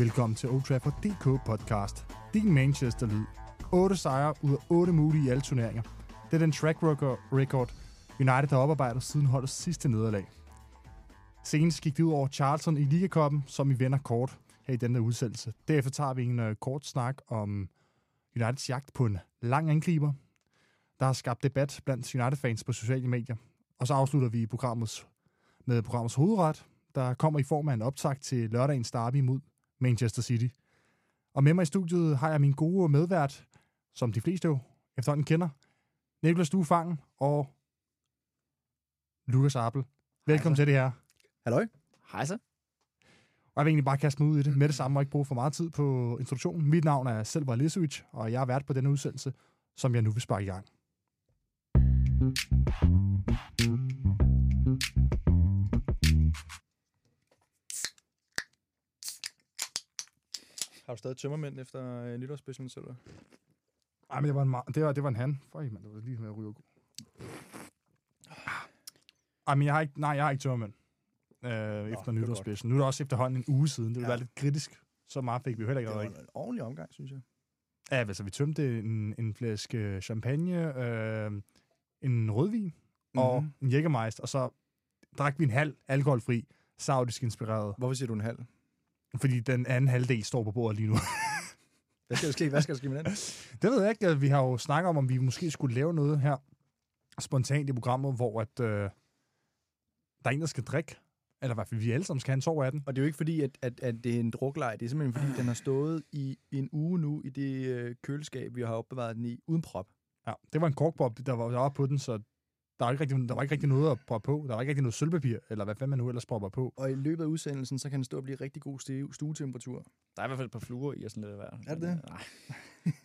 Velkommen til Old Trafford DK podcast. Din Manchester-lyd. 8 sejre ud af 8 mulige i alle turneringer. Det er den track record, United har oparbejdet siden holdets sidste nederlag. Senest gik det ud over Charlton i Ligakoppen, som I vender kort her i denne udsendelse. Derefter tager vi en uh, kort snak om Uniteds jagt på en lang angriber, der har skabt debat blandt United-fans på sociale medier. Og så afslutter vi programmet med programmets hovedret, der kommer i form af en optag til lørdagens derby mod Manchester City. Og med mig i studiet har jeg min gode medvært, som de fleste jo efterhånden kender, Niklas Duefangen og Lukas Appel. Velkommen til det her. Halløj. Hej så. Og jeg vil egentlig bare kaste mig ud i det med det samme, og ikke bruge for meget tid på introduktionen. Mit navn er Selvar Lisovic, og jeg er vært på denne udsendelse, som jeg nu vil sparke i gang. Har du stadig tømmermænd efter uh, nytårsspecialen, selv? Ej, men det var en, det var, det var en han. Føj, man, det var lige med at ryge. Ej, men jeg har ikke, nej, jeg har ikke tørmænd øh, efter nytårsspecialen. Nu er det også efterhånden en uge siden. Det vil ja. være lidt kritisk. Så meget fik vi heller ikke. Det var en ordentlig omgang, synes jeg. Ja, altså vi tømte en, en flaske champagne, øh, en rødvin mm-hmm. og en Jägermeister, og så drak vi en halv alkoholfri, saudisk inspireret. Hvorfor siger du en halv? Fordi den anden halvdel står på bordet lige nu. Hvad skal der ske? Hvad skal der ske med den? Det ved jeg ikke. Vi har jo snakket om, om vi måske skulle lave noget her spontant i programmet, hvor at, øh, der er en, der skal drikke. Eller i hvert fald, vi alle sammen skal have en tår af den. Og det er jo ikke fordi, at, at, at det er en druklej. Det er simpelthen fordi, den har stået i, en uge nu i det øh, køleskab, vi har opbevaret den i, uden prop. Ja, det var en korkbob, der var, der var på den, så der var, ikke rigtig, der var ikke rigtig noget at proppe på. Der var ikke rigtig noget sølvpapir, eller hvad fanden man nu ellers propper på. Og i løbet af udsendelsen, så kan den stå og blive rigtig god stuetemperatur. Der er i hvert fald et par fluer i og sådan lidt værd. Er det det? Nej.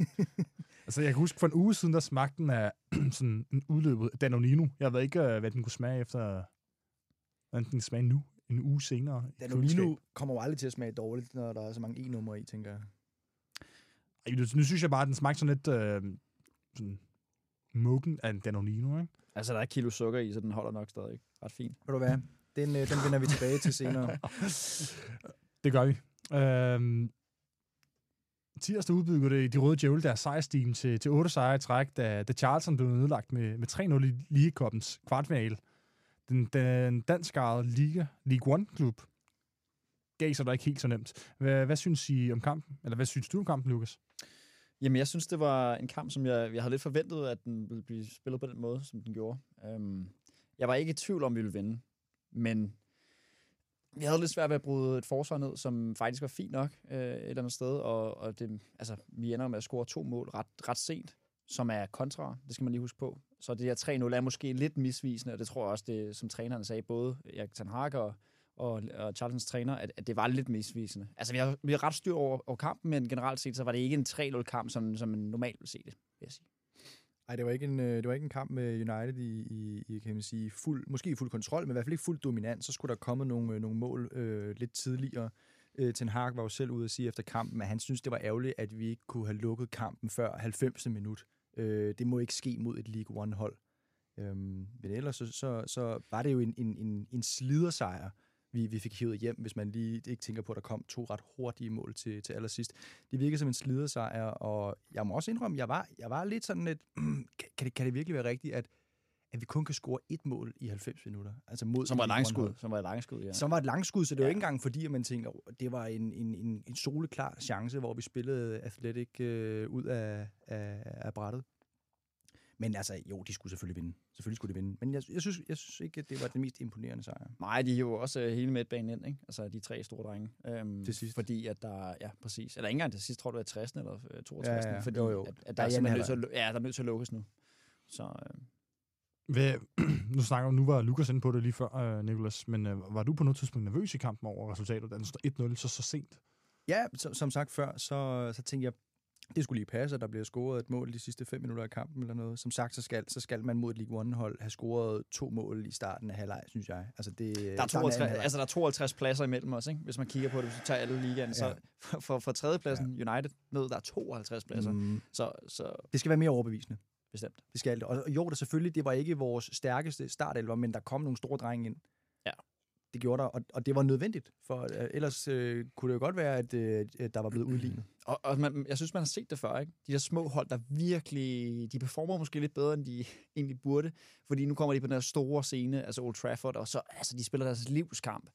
altså, jeg kan huske, for en uge siden, der smagte den af sådan en udløbet Danonino. Jeg ved ikke, øh, hvad den kunne smage efter, hvordan den smager nu, en uge senere. Danonino kommer jo aldrig til at smage dårligt, når der er så mange e-numre i, tænker jeg. Ej, nu, nu synes jeg bare, at den smagte sådan lidt øh, sådan muggen af en Danonino, ikke? Altså, der er et kilo sukker i, så den holder nok stadig ret fint. Ved du hvad? Den, øh, den vender vi tilbage til senere. det gør vi. Øhm, tirsdag udbyggede det de røde djævle deres sejrsteam til, til 8 sejre i træk, da, da Charlton blev nedlagt med, med 3-0 i Ligekoppens kvartfinale. Den, den danskejede Liga, League One-klub gav sig da ikke helt så nemt. Hvad, hvad synes I om kampen? Eller hvad synes du om kampen, Lukas? Jamen, jeg synes, det var en kamp, som jeg, jeg havde lidt forventet, at den ville blive spillet på den måde, som den gjorde. Øhm, jeg var ikke i tvivl om, vi ville vinde, men vi havde lidt svært ved at bryde et forsvar ned, som faktisk var fint nok øh, et eller andet sted, og, og det, altså, vi ender med at score to mål ret, ret sent, som er kontra, det skal man lige huske på. Så det her 3-0 er måske lidt misvisende, og det tror jeg også, det, som træneren sagde, både Erik Ten Hag og, og, og Charltons træner, at, at det var lidt misvisende. Altså, vi har, vi har ret styr over, over kampen, men generelt set, så var det ikke en 3-0-kamp, som, som man normalt vil se det, vil jeg sige. Nej, det var ikke en, øh, det var ikke en kamp med United i, i, i kan man sige, fuld, måske i fuld kontrol, men i hvert fald ikke fuld dominant. Så skulle der komme nogle, øh, nogle mål øh, lidt tidligere. Øh, Ten Hag var jo selv ude at sige efter kampen, at han synes, det var ærgerligt, at vi ikke kunne have lukket kampen før 90. minut. Øh, det må ikke ske mod et League One-hold. Øh, men ellers så, så, så var det jo en, en, en, en slidersejr, vi, vi fik hivet hjem, hvis man lige ikke tænker på, at der kom to ret hurtige mål til, til allersidst. Det virkede som en slidersejr, og jeg må også indrømme, jeg var, jeg var lidt sådan lidt, kan det, kan det virkelig være rigtigt, at, at vi kun kan score et mål i 90 minutter? Altså mod som var et langskud, som var et langskud, ja. Som var et langskud, så det var ja. ikke engang fordi, at man tænker, det var en, en, en, en soleklar chance, hvor vi spillede Athletic øh, ud af, af, af brættet. Men altså, jo, de skulle selvfølgelig vinde. Selvfølgelig skulle de vinde. Men jeg, jeg, synes, jeg synes ikke, at det var den mest imponerende sejr. Nej, de er jo også uh, hele midtbanen ind, ikke? Altså, de tre store drenge. Um, til sidst. Fordi at der, ja, præcis. Eller ikke engang til sidst, tror du, er 60 eller 62. Ja, ja. Fordi jo, jo. At, at der, der er, er simpelthen nødt til, at, ja, der er nødt til at lukkes nu. Så, uh... Hvad, nu snakker nu var Lukas inde på det lige før, uh, Nicolas, men uh, var du på noget tidspunkt nervøs i kampen over resultatet, da den står 1-0 så, så sent? Ja, som, som sagt før, så, så tænkte jeg, det skulle lige passe, at der bliver scoret et mål de sidste fem minutter af kampen eller noget. Som sagt, så skal, så skal man mod et League One-hold have scoret to mål i starten af halvleg, synes jeg. Altså, det, der, er 52, altså, der er 52 pladser imellem os, ikke? hvis man kigger på det, hvis du tager alle ligaen. Ja. Så for, for, for tredjepladsen, ja. United, ned, der er 52 pladser. Mm. Så, så... Det skal være mere overbevisende. Bestemt. Det skal Og jo, det selvfølgelig, det var ikke vores stærkeste startelver, men der kom nogle store drenge ind. Det gjorde der, og, og det var nødvendigt, for øh, ellers øh, kunne det jo godt være, at øh, der var blevet udlignet. Og, og man, jeg synes, man har set det før, ikke? De der små hold, der virkelig... De performer måske lidt bedre, end de egentlig burde. Fordi nu kommer de på den her store scene, altså Old Trafford, og så altså, de spiller deres livskamp.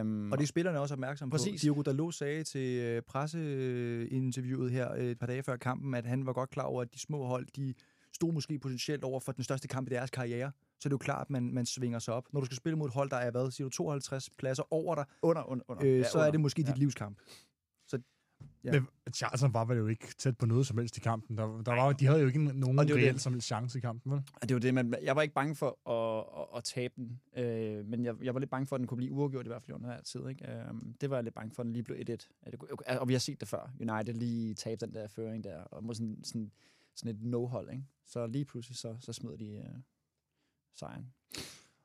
Um, Og det er spillerne også opmærksom på. Diogo Dalot sagde til øh, presseinterviewet her øh, et par dage før kampen, at han var godt klar over, at de små hold, de stod måske potentielt over for den største kamp i deres karriere. Så det er jo klart, at man, man svinger sig op. Når du skal spille mod et hold, der er, hvad, siger du, 52 pladser over dig, under, under, under. øh, Ja, så under. er det måske Ja. dit livskamp. Ja. Men Charlton var vel jo ikke tæt på noget som helst i kampen. Der, der var, de havde jo ikke nogen det reelt det. som helst chance i kampen, vel? Og det var det, man, jeg var ikke bange for at, at, at tabe den, øh, men jeg, jeg var lidt bange for, at den kunne blive uafgjort i hvert fald under den her tid. Ikke? Øh, det var jeg lidt bange for, at den lige blev 1-1. At det kunne- Og vi har set det før. United lige tabe den der føring der, og mod sådan, sådan, sådan et no-hold. Ikke? Så lige pludselig, så, så smed de øh, sejren.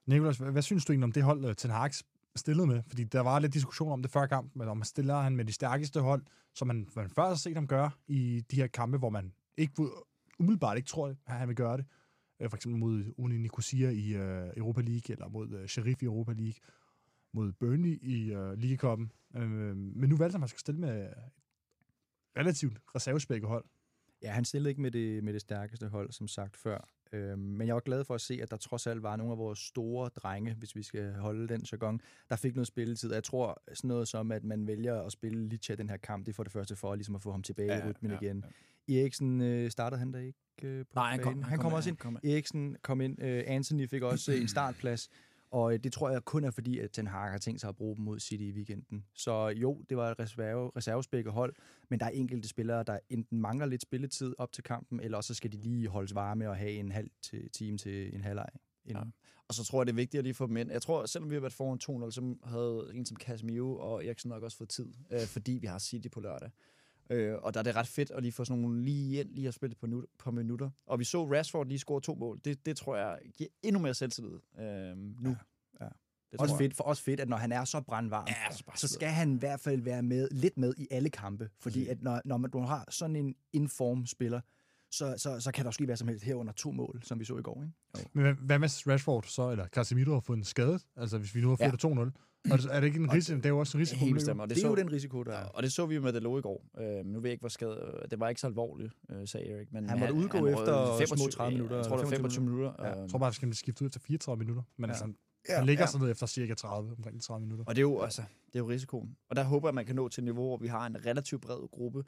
Nicolas, hvad, hvad synes du egentlig om det hold, øh, Ten Hag stillede med? Fordi der var lidt diskussion om det før kampen, om man stiller han med de stærkeste hold, som man, man før har set ham gøre i de her kampe, hvor man ikke umiddelbart ikke tror, at han vil gøre det. Øh, For eksempel mod Uni Nicosia i uh, Europa League, eller mod uh, Sheriff i Europa League, mod Burnley i uh, Ligekoppen. Uh, men nu valgte han, at man skal stille med et relativt reservespækket hold. Ja, han stillede ikke med det, med det stærkeste hold, som sagt før. Øhm, men jeg var glad for at se, at der trods alt var nogle af vores store drenge, hvis vi skal holde den jargon, der fik noget spilletid. Jeg tror sådan noget som, at man vælger at spille Licha den her kamp, det er for det første for ligesom at få ham tilbage ja, i rytmen ja, igen. Ja. Eriksen øh, startede han da ikke øh, på Nej, han kom, banen? han han kom kom også ind, han kom. Eriksen kom ind. Øh, Anthony fik også øh, en startplads. Og øh, det tror jeg kun er fordi, at Ten Hag har tænkt sig at bruge dem mod City i weekenden. Så jo, det var et reserve, reservespækket hold, men der er enkelte spillere, der enten mangler lidt spilletid op til kampen, eller så skal de lige holdes varme og have en halv time til en halvleg. Ja. Og så tror jeg, det er vigtigt at lige få dem ind. Jeg tror, selvom vi har været foran 2-0, så havde en som Casemiro og Eriksen nok også fået tid, øh, fordi vi har City på lørdag. Øh, og der er det ret fedt at lige få sådan nogle lige ind, lige at spille på, nu, på minutter. Og vi så Rashford lige score to mål. Det, det tror jeg giver endnu mere selvtillid øh, nu. Ja, ja. Det Også fedt, for også fedt, at når han er så brandvarm, Ja, så så skal han i hvert fald være med, lidt med i alle kampe. Fordi at når, når man, du har sådan en inform spiller, så, så, så kan der ske hvad som helst herunder to mål, som vi så i går. Ikke? Men hvad- hvad med Rashford så, eller Casemiro har fået en skade? Altså hvis vi nu har Ja. fået det 2-0. Og det- er det ikke en risiko? Det er jo også en risiko. Helt bestemt. Og Det, det, det er jo den risiko, der er. og det så vi jo med Delo i går. Øh, nu ved jeg ikke, hvor skadet... Det var ikke så alvorligt, øh, sagde Erik. Men Han måtte udgå røg efter små 30 minutter, Jeg tror, det var 25 25 minutter. Ja. øh, Jeg tror bare, at han skal skifte ud efter 34 minutter. Men Ja. ja. altså, Ja, han ligger ja. sådan noget efter cirka 30, omkring 30 minutter. Og det er jo, altså, det er jo risikoen. Og der håber jeg, at man kan nå til et niveau, hvor vi har en relativt bred gruppe,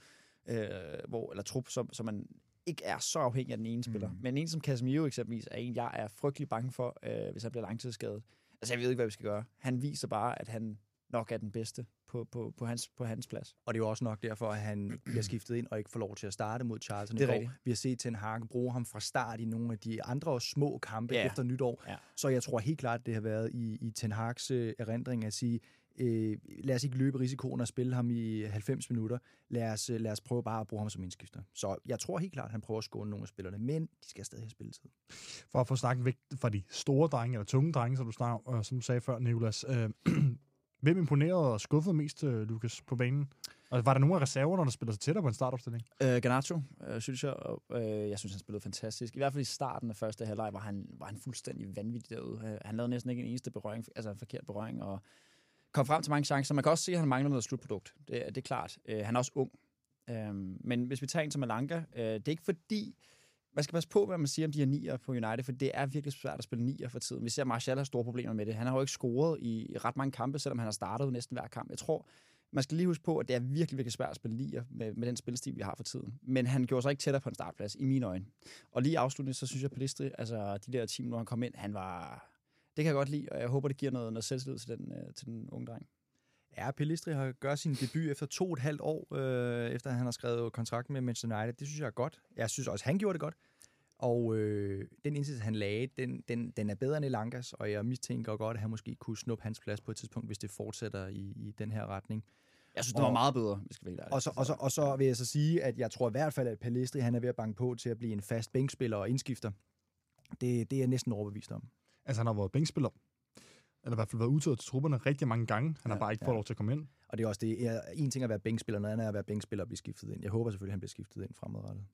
øh, hvor, eller trup, som, som man ikke er så afhængig af den ene spiller. Mm. Men en som Casemiro eksempelvis er en, jeg er frygtelig bange for, øh, hvis han bliver langtidsskadet. Altså, jeg ved ikke, hvad vi skal gøre. Han viser bare, at han nok er den bedste på, på, på, hans, på hans plads. Og det er jo også nok derfor, at han bliver skiftet ind og ikke får lov til at starte mod Charlton Det er i går. rigtigt. Vi har set Ten Hag bruge ham fra start i nogle af de andre små kampe Ja. efter nytår. Ja. Så jeg tror helt klart, at det har været i, i Ten Hags øh, erindring at sige, øh, lad os ikke løbe risikoen og spille ham i 90 minutter. Lad os, øh, lad os prøve bare at bruge ham som indskifter. Så jeg tror helt klart, at han prøver at skåne nogle af spillerne, men de skal stadig have spilletid. For at få snakken væk fra de store drenge, eller tunge drenge, som du, snak, øh, som du sagde før, Nicolas. Øh, hvem imponerede og skuffede mest, øh, Lukas, på banen? Og var der nogle af reserverne, der spiller sig tættere på en startopstilling? Øh, Garnacho, øh, synes jeg, øh, jeg synes, han spillede fantastisk. I hvert fald i starten af første halvleg var han, var han fuldstændig vanvittig derude. Øh, han lavede næsten ikke en eneste berøring, altså en forkert berøring, og kom frem til mange chancer. Man kan også se, at han mangler noget slutprodukt. Det, det er klart. Øh, han er også ung. Øh, men hvis vi tager en som Alanka, øh, det er ikke fordi... Man skal passe på, hvad man siger om de her nier på United, for det er virkelig svært at spille nier for tiden. Vi ser, at Martial har store problemer med det. Han har jo ikke scoret i, ret mange kampe, selvom han har startet næsten hver kamp. Jeg tror, man skal lige huske på, at det er virkelig, virkelig svært at spille nier med, med den spilstil, vi har for tiden. Men han gjorde sig ikke tættere på en startplads, i mine øjne. Og lige afslutningsvis, så synes jeg, at Pelistri, altså de der 10 minutter, han kom ind, han var... Det kan jeg godt lide, og jeg håber, det giver noget, noget selvtillid til den, øh, til den unge dreng. Ja, Pelistri har gør sin debut efter to og et halvt år, øh, efter han har skrevet kontrakt med Manchester United. Det synes jeg er godt. Jeg synes også, han gjorde det godt. Og øh, den indsats, han lagde, den, den, den er bedre end Elangas, og jeg mistænker godt, at han måske kunne snuppe hans plads på et tidspunkt, hvis det fortsætter i, i den her retning. Jeg synes, det var Og- meget bedre, hvis skal være. Og så, og, så, og så vil jeg så sige, at jeg tror i hvert fald, at Pelistri han er ved at banke på til at blive en fast bænkspiller og indskifter. Det, det er jeg næsten overbevist om. Altså, han har været bænkspiller. Eller i hvert fald været udtaget til trupperne rigtig mange gange. Han har Ja, bare ikke ja. fået lov til at komme ind. Og det er også det. er- En ting er at være bænkspiller, noget andet er at være bænkspiller og blive skiftet ind. Jeg håber selvfølgelig, at han bliver skiftet ind fremadrettet.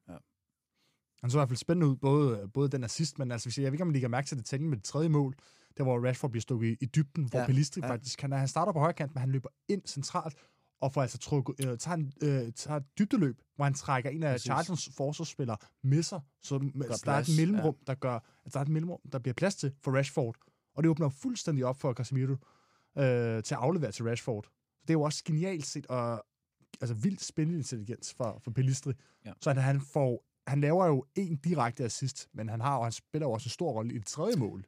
Han så i hvert fald spændende ud, både, både den assist, men altså, jeg, jeg ved ikke, om I lægger mærke til detaljen med det tredje mål, der hvor Rashford bliver stukket i, i dybden, hvor Ja, ja, Pelistri ja. ja. faktisk, han, han starter på højre kant, men han løber ind centralt, og får altså trukket, øh, tager, en, øh, tager et dybdeløb, hvor han trækker en af Præcis. Chargers forsvarsspillere med sig, så der er plads, et mellemrum, ja. der gør, at der er et mellemrum, der bliver plads til for Rashford, og det åbner fuldstændig op for Casemiro øh, til at aflevere til Rashford. Så det er jo også genialt set, og altså vildt spilintelligens for, for Pelistri. Ja. Så han, han får han laver jo en direkte assist, men han har og han spiller jo også en stor rolle i det tredje mål.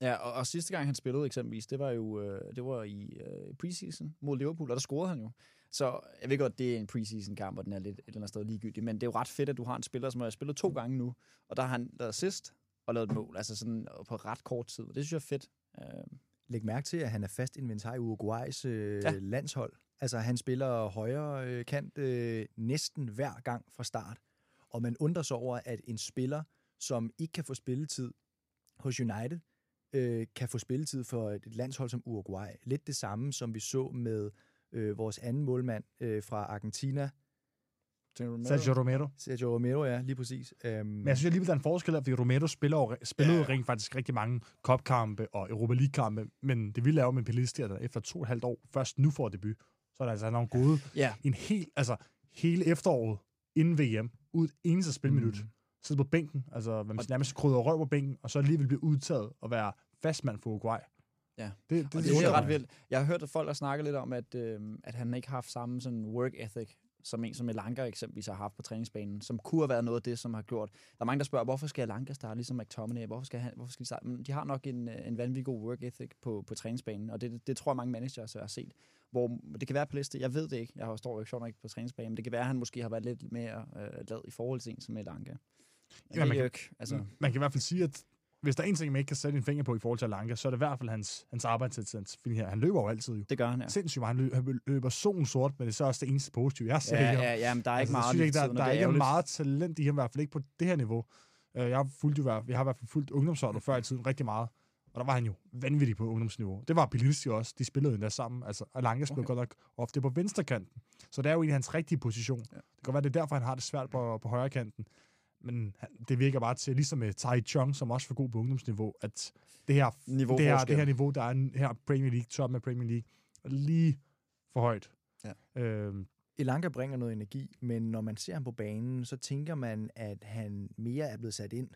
Ja, og, og sidste gang han spillede eksempelvis, det var jo øh, det var i øh, preseason mod Liverpool, og der scorede han jo. Så jeg ved godt, det er en preseason-kamp, og den er lidt et eller andet sted ligegyldig, men det er jo ret fedt, at du har en spiller, som har spillet to gange nu, og der har han lavet assist og lavet et mål, altså sådan på ret kort tid. Det synes jeg er fedt. Øh, Læg mærke til, at han er fast inventar i Uruguays øh, ja. landshold. Altså, han spiller højre øh, kant øh, næsten hver gang fra start. Og man undrer sig over, at en spiller, som ikke kan få spilletid hos United, øh, kan få spilletid for et landshold som Uruguay. Lidt det samme, som vi så med øh, vores anden målmand øh, fra Argentina, Sergio Romero. Sergio Romero, ja, lige præcis. Øhm, Men jeg synes alligevel, der er en forskel, fordi Romero spiller jo, spillede Ja. jo rent faktisk rigtig mange kopkampe og Europa League-kampe, men det ville lave med Pelistri, at der efter to og et halvt år først nu får debut. Så er der altså nogle gode, ja, en hel, altså hele efteråret inden VM, ud et eneste spilminut, Mm. Sidde på bænken, altså hvad man siger, nærmest krydder røv på bænken, og så alligevel blive udtaget og være fastmand for Uruguay. Ja. Det, det, og det, det er ret vildt. Jeg har hørt, at folk har snakket lidt om, at, øh, at han ikke har haft samme sådan work ethic, som en som Elanga eksempelvis har haft på træningsbanen, som kunne have været noget af det, som har gjort. Der er mange, der spørger, hvorfor skal Elanga starte ligesom McTominay? Hvorfor skal, han, hvorfor skal de starte? Men de har nok en, øh, en vanvittig god work ethic på, på træningsbanen, og det, det tror jeg, mange managers har set. Hvor det kan være på liste, jeg ved det ikke, jeg står jo ikke sjovt ikke på træningsbanen, men det kan være, at han måske har været lidt mere øh, lad i forhold til en som Elanga. Ja, Ja, man man kan- altså, Man kan i hvert fald sige, at hvis der er en ting, man ikke kan sætte en finger på i forhold til Alanka, så er det i hvert fald hans, hans arbejdsindsats. Fordi her, han løber jo altid jo. det gør han, ja. Sindssygt meget. Han løber, han løber solen sort, men det er så også det eneste positive, jeg set. Ja, ja, ja, men der er ikke Altså, meget synes der, der er det ikke meget talent i ham, i hvert fald ikke på det her niveau. Øh, Jeg har, fulgt, jo, jeg har i hvert fald fulgt ungdomsholdet før i tiden rigtig meget. Og der var han jo vanvittig på ungdomsniveau. Det var Bilinski også. De spillede endda sammen. Altså, Alanka spillede Okay. godt nok ofte på venstrekanten. Så det er jo egentlig hans rigtige position. Ja. Det kan godt være, det er derfor, han har det svært på, på højre kanten. Men han, det virker bare til, ligesom med Tai Chong, som også var god på ungdomsniveau, at det her, Niveau det her, det her niveau, der er en- her Premier League, top med Premier League, er lige for højt. Ja. Øhm, Elanga bringer noget energi, men når man ser ham på banen, så tænker man, at han mere er blevet sat ind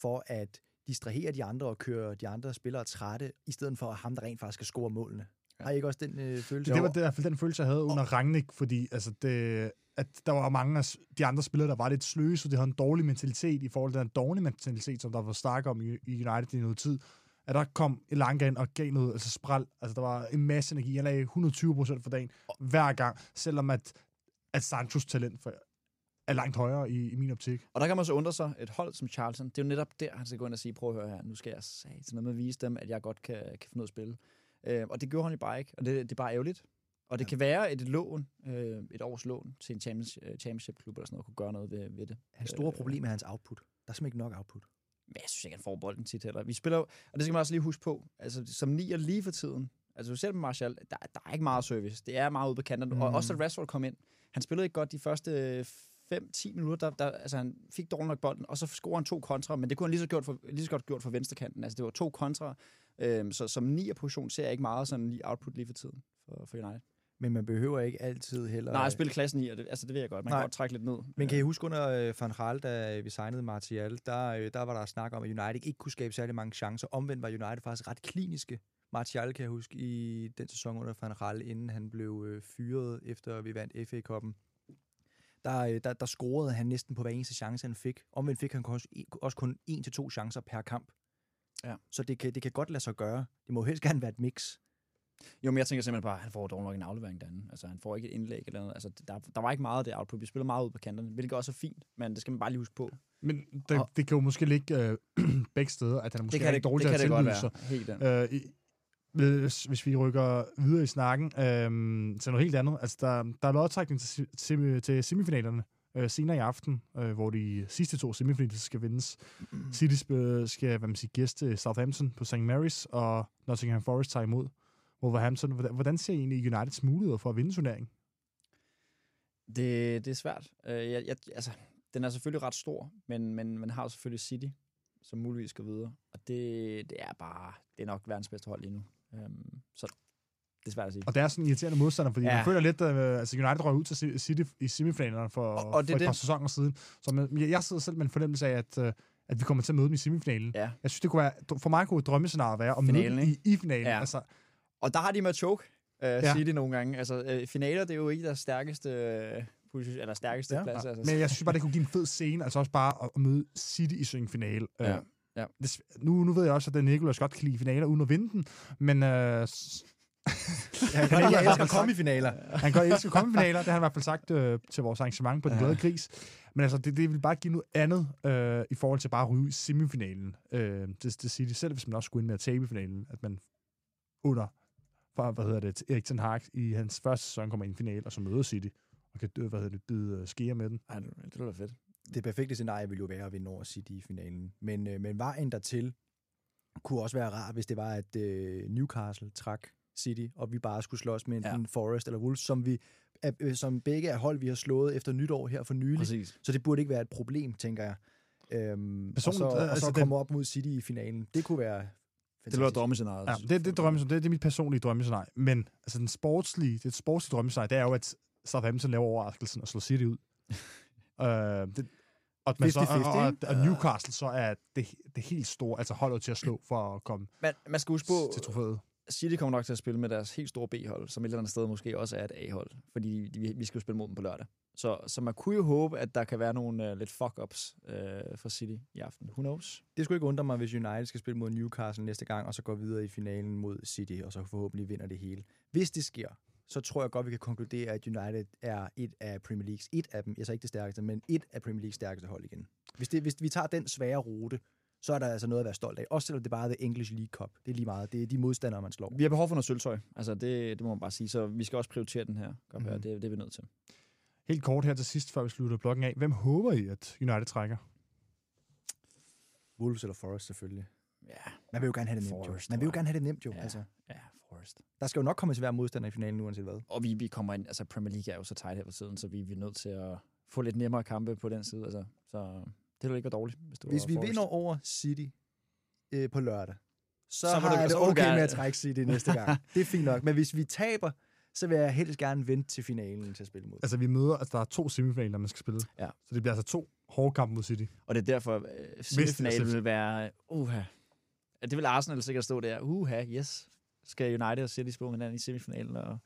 for at distrahere de andre og køre de andre spillere trætte, i stedet for ham, der rent faktisk skal score målene. Ja. Har I ikke også den øh, følelse? Det, det var det, i hvert fald den følelse, jeg havde under Rangnick, fordi altså, det, at der var mange af de andre spillere, der var lidt sløse, og de havde en dårlig mentalitet i forhold til den dårlige mentalitet, som der var snak om i, i United i noget tid. At der kom Elanga ind og gav noget altså spral. Altså, der var en masse energi. Han lagde 120 procent for dagen hver gang, selvom at, at Sanchos talent for, er langt højere i, i min optik. Og der kan man så undre sig, et hold som Charlton, det er jo netop der, han skal gå ind og sige, prøv at høre her, nu skal jeg sige noget med at vise dem, at jeg godt kan, kan finde ud af at spille. Øh, og det gjorde han jo bare ikke, og det, det er bare ærgerligt. Og det Ja. kan være et lån, øh, et års lån til en champions, øh, championship-klub eller sådan noget, kunne gøre noget ved, ved det. Hans store Øh, problem er hans output. Der er simpelthen ikke nok output. Men jeg synes ikke, han får bolden tit heller. Vi spiller og det skal man også lige huske på, altså som nier lige for tiden, altså selv med Martial, der, der er ikke meget service. Det er meget ude på kanterne. Mm. Og også da Rashford kom ind, han spillede ikke godt de første 5-10 minutter, der, der, altså han fik dårligt nok bolden, og så scorede han to kontra, men det kunne han lige så, gjort for, lige så godt gjort for venstrekanten. Altså det var to kontra, øhm, så som nier position ser jeg ikke meget sådan lige output lige for tiden for, for United. Men man behøver ikke altid heller... Nej, at spille klassen i, det, altså det ved jeg godt. Man Nej. kan godt trække lidt ned. Men kan I huske under øh, Van Gaal, da vi signede Martial, der, øh, der var der snak om, at United ikke kunne skabe særlig mange chancer. Omvendt var United faktisk ret kliniske. Martial kan jeg huske i den sæson under Van Gaal, inden han blev øh, fyret, efter vi vandt FA-koppen. Der, øh, der, der scorede han næsten på hver eneste chance, han fik. Omvendt fik han også, også kun en til to chancer per kamp. Ja. Så det kan, det kan godt lade sig gøre. Det må helst gerne være et mix. Jo, men jeg tænker simpelthen bare, at han får dog nok en aflevering derinde. Altså, han får ikke et indlæg eller noget. Altså, der, der var ikke meget af det output. Vi spiller meget ud på kanterne, hvilket også er fint, men det skal man bare lige huske på. Men det, Og- det kan jo måske ligge øh, begge steder, at han er måske det kan er det, dårlig det, til kan at det godt være. Helt den. Øh, hvis, hvis vi rykker videre i snakken øh, til noget helt andet. Altså, der, der er lodtrækning til, til, til semifinalerne øh, senere i aften, øh, hvor de sidste to semifinaler skal vindes. City skal hvad man siger, gæste Southampton på St. Mary's, og Nottingham Forest tager imod Wolverhampton. Hvordan, hvordan ser I egentlig Uniteds muligheder for at vinde turneringen? Det, det er svært. Øh, jeg, jeg, altså, den den er selvfølgelig ret stor, men, men man har jo selvfølgelig City, som muligvis skal videre. Og det, det er bare, det er nok verdens bedste hold lige nu. Øhm, så det er svært at sige. Og det er sådan en irriterende modstander, fordi ja. Man føler lidt, at altså United røg ud til City i semifinalerne for, Og- og, det for et par det. sæsoner siden. Så man, jeg sidder selv med en fornemmelse af, at, øh, at vi kommer til at møde dem i semifinalen. Ja. Jeg synes, det kunne være, for mig kunne et drømmescenarie være at Finalen, møde dem i, i finalen. Ja. Altså, Og der har de med at choke, øh, Ja. City nogle gange. Altså, øh, finaler, det er jo ikke deres stærkeste, øh, position, eller stærkeste Ja. plads. Altså. men jeg synes bare, det kunne give en fed scene, altså også bare at, møde City i semifinale. Ja. Øh, Ja. Det, nu, nu ved jeg også, at Nicolas godt kan lide finaler uden at vinde den, men øh, Jeg, kan, jeg elsker at komme i finaler. han kan elske at komme i finaler. Det har han i hvert fald sagt øh, til vores arrangement på Den Ja. Glade Gris. Men altså, det, det vil bare give noget andet øh, i forhold til bare at ryge i semifinalen. Øh, det, det siger de selv, hvis man også skulle ind med at tabe i finalen, at man under, for, hvad hedder det, Erik Ten Hag i hans første sæson kommer ind i finalen, og så møder City, og kan, hvad hedder det, bide øh, skære med den. Ej, det, det lyder fedt. Det perfekte scenarie ville jo være at vinde over City i finalen. Men, øh, men vejen dertil kunne også være rar, hvis det var, at øh, Newcastle trak City, og vi bare skulle slås med enten ja. Forest eller Wolves, som, vi, er, øh, som begge er hold, vi har slået efter nytår her for nylig. Præcis. Så det burde ikke være et problem, tænker jeg. Øhm, og Personligt, så, og altså, så den- komme op mod City i finalen. Det kunne være Det lyder drømmescenariet. Ja, det, det, drømme, det, det er mit personlige drømmescenarie. Men altså, den sportslige, det sportslige drømmescenarie, det er jo, at Southampton laver overraskelsen og slår City ud. øh, det, og, at man så, 50-50, og, og, og Newcastle så er det, det helt store, altså holdet til at slå for at komme Men man skal huske på, til trofæet. City kommer nok til at spille med deres helt store B-hold, som et eller andet sted måske også er et A-hold, fordi vi, vi skal jo spille mod dem på lørdag. Så, så man kunne jo håbe, at der kan være nogle uh, lidt fuck-ups uh, for City i aften. Who knows? Det skulle ikke undre mig, hvis United skal spille mod Newcastle næste gang, og så går videre i finalen mod City, og så forhåbentlig vinder det hele. Hvis det sker, så tror jeg godt, vi kan konkludere, at United er et af Premier Leagues, et af dem, jeg så ikke det stærkeste, men et af Premier Leagues stærkeste hold igen. Hvis, det, hvis vi tager den svære rute, så er der altså noget at være stolt af. Også selvom det bare er The English League Cup. Det er lige meget. Det er de modstandere, man slår. Vi har behov for noget sølvtøj. Altså, det, det må man bare sige. Så vi skal også prioritere den her. Godt Mhm. mm. det, det er vi nødt til. Helt kort her til sidst, før vi slutter bloggen af. Hvem håber I, at United trækker? Wolves eller Forest selvfølgelig. Ja, Man vil jo gerne have det nemt, jo. Forest, Man vil jo gerne have det nemt, jo. Ja. Altså, ja, Forrest. der skal jo nok komme til at være modstander i finalen, uanset hvad. Og vi, vi kommer ind, altså Premier League er jo så tight her for tiden, så vi, vi er nødt til at få lidt nemmere kampe på den side. Altså, så det ville ikke være dårligt, hvis det Hvis vi Forrest. vinder over City øh, på lørdag, så, Så har du- jeg det så må du okay gerne- med at trække City næste gang. det er fint nok. Men hvis vi taber, så vil jeg helst gerne vente til finalen til at spille mod. Altså, vi møder, altså, der er to semifinaler, man skal spille. Ja. Så det bliver altså to hårde kampe mod City. Og det er derfor, øh, semifinalen vil være, uha. Det vil Arsenal sikkert stå der, uha, yes. Skal United og City spille hinanden i semifinalen, og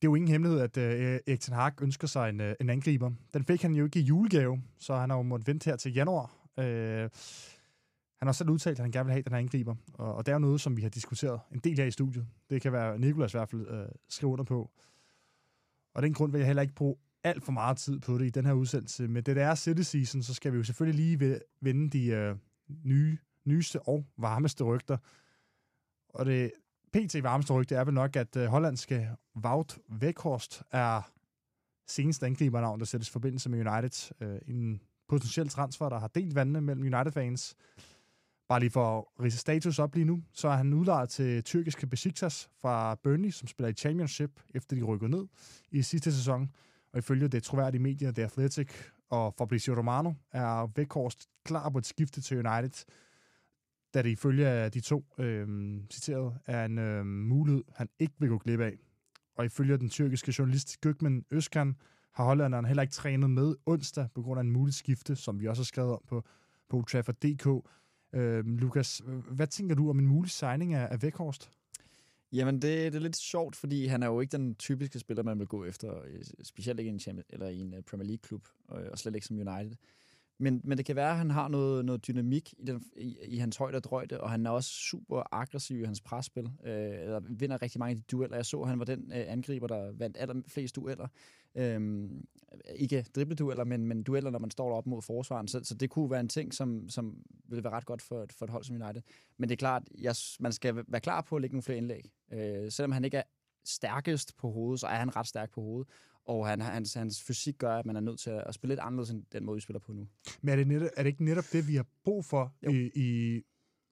Det er jo ingen hemmelighed, at øh, Erik Ten Hag ønsker sig en, øh, en angriber. Den fik han jo ikke i julegave, så han har jo måttet vente her til januar. Øh, han har selv udtalt, at han gerne vil have den her angriber, og, og det er jo noget, som vi har diskuteret en del her i studiet. Det kan være Nikolas i hvert fald øh, skrive under på. Og den grund vil jeg heller ikke bruge alt for meget tid på det i den her udsendelse. Men det der er City Season, så skal vi jo selvfølgelig lige vende de øh, nye, nyeste og varmeste rygter. Og det pt. varmeste rygte er vel nok, at øh, hollandske Wout Weghorst er seneste angribernavn, der sættes i forbindelse med United. Øh, en potentiel transfer, der har delt vandene mellem United-fans. Bare lige for at rise status op lige nu, så er han udlejet til tyrkiske Besiktas fra Burnley, som spiller i Championship, efter de rykkede ned i sidste sæson. Og ifølge det troværdige medier, The Athletic og Fabrizio Romano, er Weghorst klar på et skifte til United, da det ifølge af de to øh, citeret er en øh, mulighed, han ikke vil gå glip af. Og ifølge den tyrkiske journalist Gökmen Özkan har hollænderen heller ikke trænet med onsdag på grund af en mulig skifte, som vi også har skrevet om på, på Trafford.dk. Øh, Lukas, hvad tænker du om en mulig signing af, af Weghorst? Jamen, det, det er lidt sjovt, fordi han er jo ikke den typiske spiller, man vil gå efter, øh, specielt ikke i en, Champions, eller i en øh, Premier League-klub, og og slet ikke som United. Men, men det kan være, at han har noget, noget dynamik i, den, i, i hans højde og drøjde, og han er også super aggressiv i hans presspil, øh, eller vinder rigtig mange af de dueller. Jeg så, at han var den øh, angriber, der vandt allerflest dueller. Øh, ikke dribledueller, men, men dueller, når man står op mod forsvaren. Så, så det kunne være en ting, som, som ville være ret godt for, for et hold som United. Men det er klart, jeg, man skal være klar på at lægge nogle flere indlæg. Øh, selvom han ikke er stærkest på hovedet, så er han ret stærk på hovedet. Og han, hans, hans fysik gør, at man er nødt til at spille lidt anderledes end den måde, vi spiller på nu. Men er det, netop, er det ikke netop det, vi har brug for Jo. i, i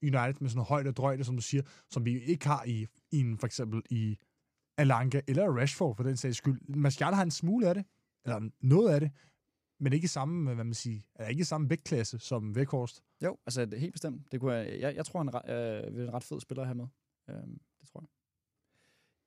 United med sådan noget højde og drøjde, som du siger, som vi ikke har i, i en, for eksempel i Alanga eller Rashford for den sags skyld. Martial har en smule af det, eller noget af det, men ikke i samme, hvad man siger, er ikke i samme vægtklasse som Vækhorst. Jo, altså det er helt bestemt. Det kunne jeg, jeg, jeg tror, han er øh, en ret fed spiller at have med. Øhm, det tror jeg.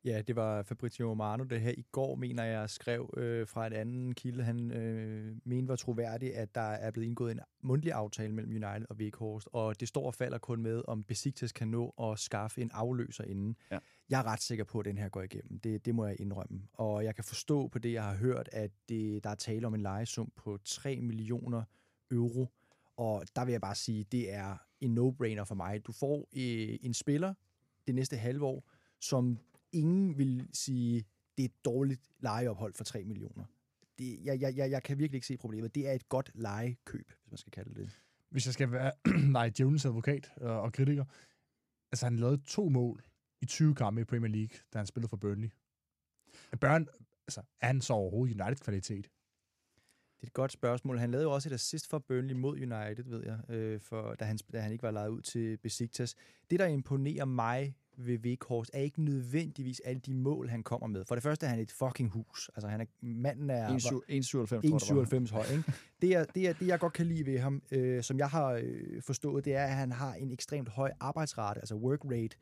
Ja, det var Fabrizio Romano, det her i går, mener jeg, skrev øh, fra en anden kilde. Han øh, mente var troværdigt, at der er blevet indgået en mundtlig aftale mellem United og Weghorst, og det står og falder kun med, om Besiktas kan nå at skaffe en afløser inden. Ja. Jeg er ret sikker på, at den her går igennem. Det, det må jeg indrømme. Og jeg kan forstå på det, jeg har hørt, at det, der er tale om en lejesum på 3 millioner euro. Og der vil jeg bare sige, det er en no-brainer for mig. Du får øh, en spiller det næste halve år, som ingen vil sige, det er et dårligt lejeophold for 3 millioner. Det, jeg, jeg, jeg, jeg kan virkelig ikke se problemet. Det er et godt lejekøb, hvis man skal kalde det Hvis jeg skal være nej, Jones advokat og, og kritiker, altså han lavede to mål i 20 kampe i Premier League, da han spillede for Burnley. Burn, altså, er han så overhovedet United-kvalitet? Det er et godt spørgsmål. Han lavede jo også et assist for Burnley mod United, ved jeg, øh, for, da, han, da han ikke var lejet ud til Besiktas. Det, der imponerer mig ved Weghorst, er ikke nødvendigvis alle de mål, han kommer med. For det første er han et fucking hus. Altså, han er, manden er... 1,97 høj, ikke? Det, er, det, er, det, jeg godt kan lide ved ham, øh, som jeg har øh, forstået, det er, at han har en ekstremt høj arbejdsrate, altså work rate.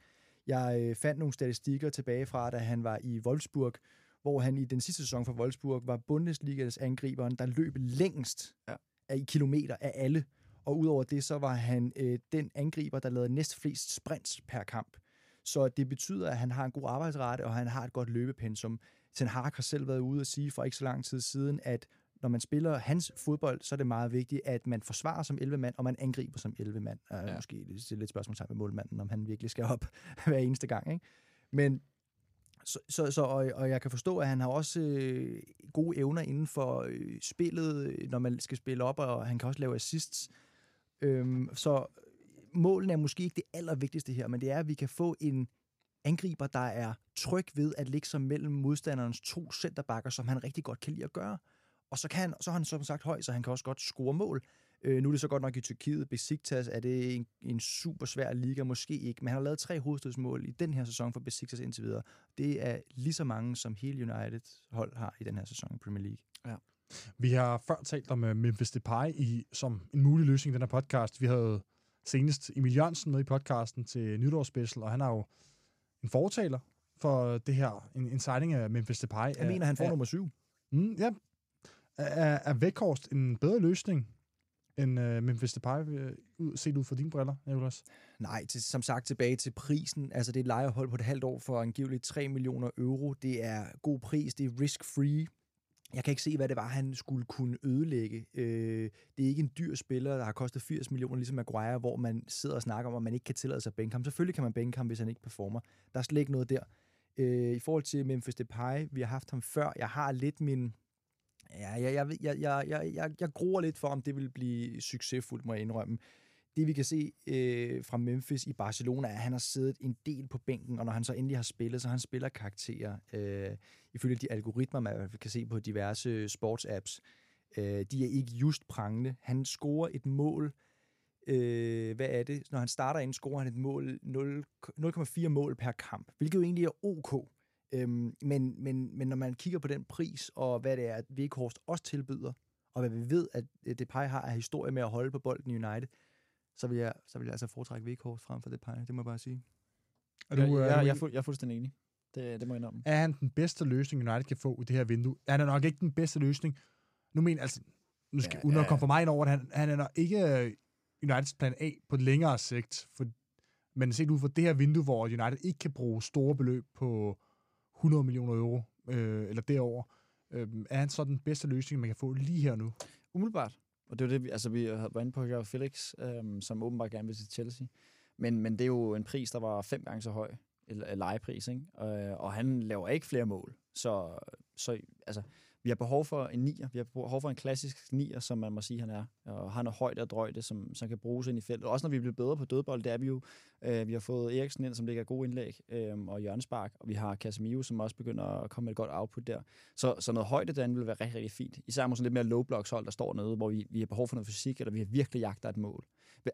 Jeg øh, fandt nogle statistikker tilbage fra, da han var i Wolfsburg, hvor han i den sidste sæson for Wolfsburg var Bundesligas angriberen, der løb længst ja. af kilometer af alle. Og udover det, så var han øh, den angriber, der lavede næst flest sprints per kamp. Så det betyder, at han har en god arbejdsrate, og han har et godt løbepensum. Ten Hag har selv været ude og sige for ikke så lang tid siden, at når man spiller hans fodbold, så er det meget vigtigt, at man forsvarer som 11 mand, og man angriber som 11 mand. Ja. Måske det er lidt spørgsmål med målmanden, om han virkelig skal op hver eneste gang. Ikke? Men så, så, så og, og jeg kan forstå, at han har også øh, gode evner inden for øh, spillet, når man skal spille op, og han kan også lave assists. Øhm, så målene er måske ikke det allervigtigste her, men det er, at vi kan få en angriber, der er tryg ved at ligge sig mellem modstanderens to centerbakker, som han rigtig godt kan lide at gøre. Og så, kan han, så har han som sagt høj, så han kan også godt score mål. Øh, nu er det så godt nok i Tyrkiet. Besiktas er det en, en super svær liga, måske ikke, men han har lavet tre hovedstødsmål i den her sæson for Besiktas indtil videre. Det er lige så mange, som hele United hold har i den her sæson i Premier League. Ja. Vi har før talt om øh, Memphis Depay i, som en mulig løsning i den her podcast. Vi havde senest Emil Jørgensen med i podcasten til nytårsspecial, og han er jo en fortaler for det her, en, en signing af Memphis Depay. Jeg mener, han får er, nummer syv. Mm, ja. Er, er Vækhorst en bedre løsning end uh, Memphis Depay, uh, set ud fra dine briller, Nicolas? Nej, til, som sagt tilbage til prisen. Altså det er et lejehold på et halvt år for angiveligt 3 millioner euro. Det er god pris, det er risk-free. Jeg kan ikke se, hvad det var, han skulle kunne ødelægge. Øh, det er ikke en dyr spiller, der har kostet 80 millioner, ligesom Maguire, hvor man sidder og snakker om, at man ikke kan tillade sig at bænke ham. Selvfølgelig kan man bænke ham, hvis han ikke performer. Der er slet ikke noget der. Øh, I forhold til Memphis Depay, vi har haft ham før. Jeg har lidt min... Ja, jeg, jeg, jeg, jeg, jeg, jeg, jeg gruer lidt for, om det vil blive succesfuldt, må jeg indrømme det vi kan se øh, fra Memphis i Barcelona, er, at han har siddet en del på bænken, og når han så endelig har spillet, så han spiller karakterer. Øh, ifølge de algoritmer, man kan se på diverse sportsapps, øh, de er ikke just prangende. Han scorer et mål, øh, hvad er det? Når han starter ind, scorer han et mål 0,4 mål per kamp, hvilket jo egentlig er ok. Øhm, men, men, men når man kigger på den pris, og hvad det er, at Weghorst også tilbyder, og hvad vi ved, at Depay har af historie med at holde på bolden i United, så vil jeg, så vil jeg altså foretrække Weghorst frem for Depay. Det må jeg bare sige. Er du, jeg, jeg, jeg, jeg, jeg er fuldstændig enig. Det, det må jeg indrømme. Er han den bedste løsning, United kan få i det her vindue? Er han nok ikke den bedste løsning? Nu mener altså, nu skal, ja, uden at komme for mig ind over det, han, han er nok ikke øh, Uniteds plan A på længere sigt. For, men set ud for det her vindue, hvor United ikke kan bruge store beløb på 100 millioner euro, øh, eller derover, øh, er han så den bedste løsning, man kan få lige her nu? Umiddelbart. Og det er det, vi, altså, vi var inde på Joao Felix, øhm, som åbenbart gerne vil til Chelsea. Men, men det er jo en pris, der var fem gange så høj, eller legepris, ikke? Og, og han laver ikke flere mål. Så, så altså, vi har behov for en nier. Vi har behov for en klassisk nier, som man må sige, han er. Og han er højt og drøjt, som, som kan bruges ind i feltet. Også når vi bliver bedre på dødbold, det er vi jo. Øh, vi har fået Eriksen ind, som ligger gode indlæg, øh, og Jørgen Spark. Og vi har Casemiro, som også begynder at komme med et godt output der. Så, så noget højde den vil være rigtig, rigtig fint. Især måske lidt mere low blocks hold, der står nede, hvor vi, vi har behov for noget fysik, eller vi har virkelig jagter et mål.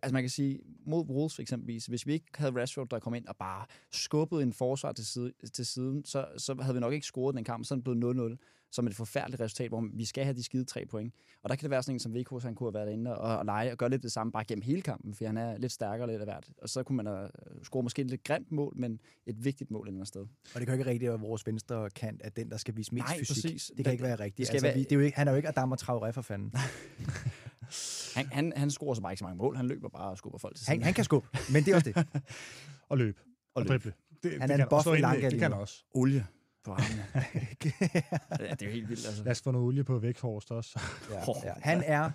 Altså man kan sige, mod Wolves eksempelvis, hvis vi ikke havde Rashford, der kom ind og bare skubbede en forsvar til, side, til siden, så, så havde vi nok ikke scoret den kamp, så blev den 0-0 som et forfærdeligt resultat, hvor vi skal have de skide tre point. Og der kan det være sådan en som VK, han kunne have været inde og, og lege og gøre lidt det samme bare gennem hele kampen, for han er lidt stærkere lidt af hvert. Og så kunne man have score måske et lidt grimt mål, men et vigtigt mål et sted. Og det kan ikke rigtigt være vores venstre kant, at den, der skal vise mest Nej, fysik. præcis. Det kan Det- ikke være rigtigt. det skal Altså, være- vi, det er jo ikke, han er jo ikke Adam og Traoré for fanden. Han, han, han scorer så bare ikke så mange mål. Han løber bare og skubber folk til siden. Han, han kan skubbe, men det er også det. Og løb. Og Og, drible. Det, Han det er en kan buff i Det kan også. Olie på armene. ja, det er jo helt vildt, altså. Lad os få noget olie på Vækhorst også. ja, ja. Han er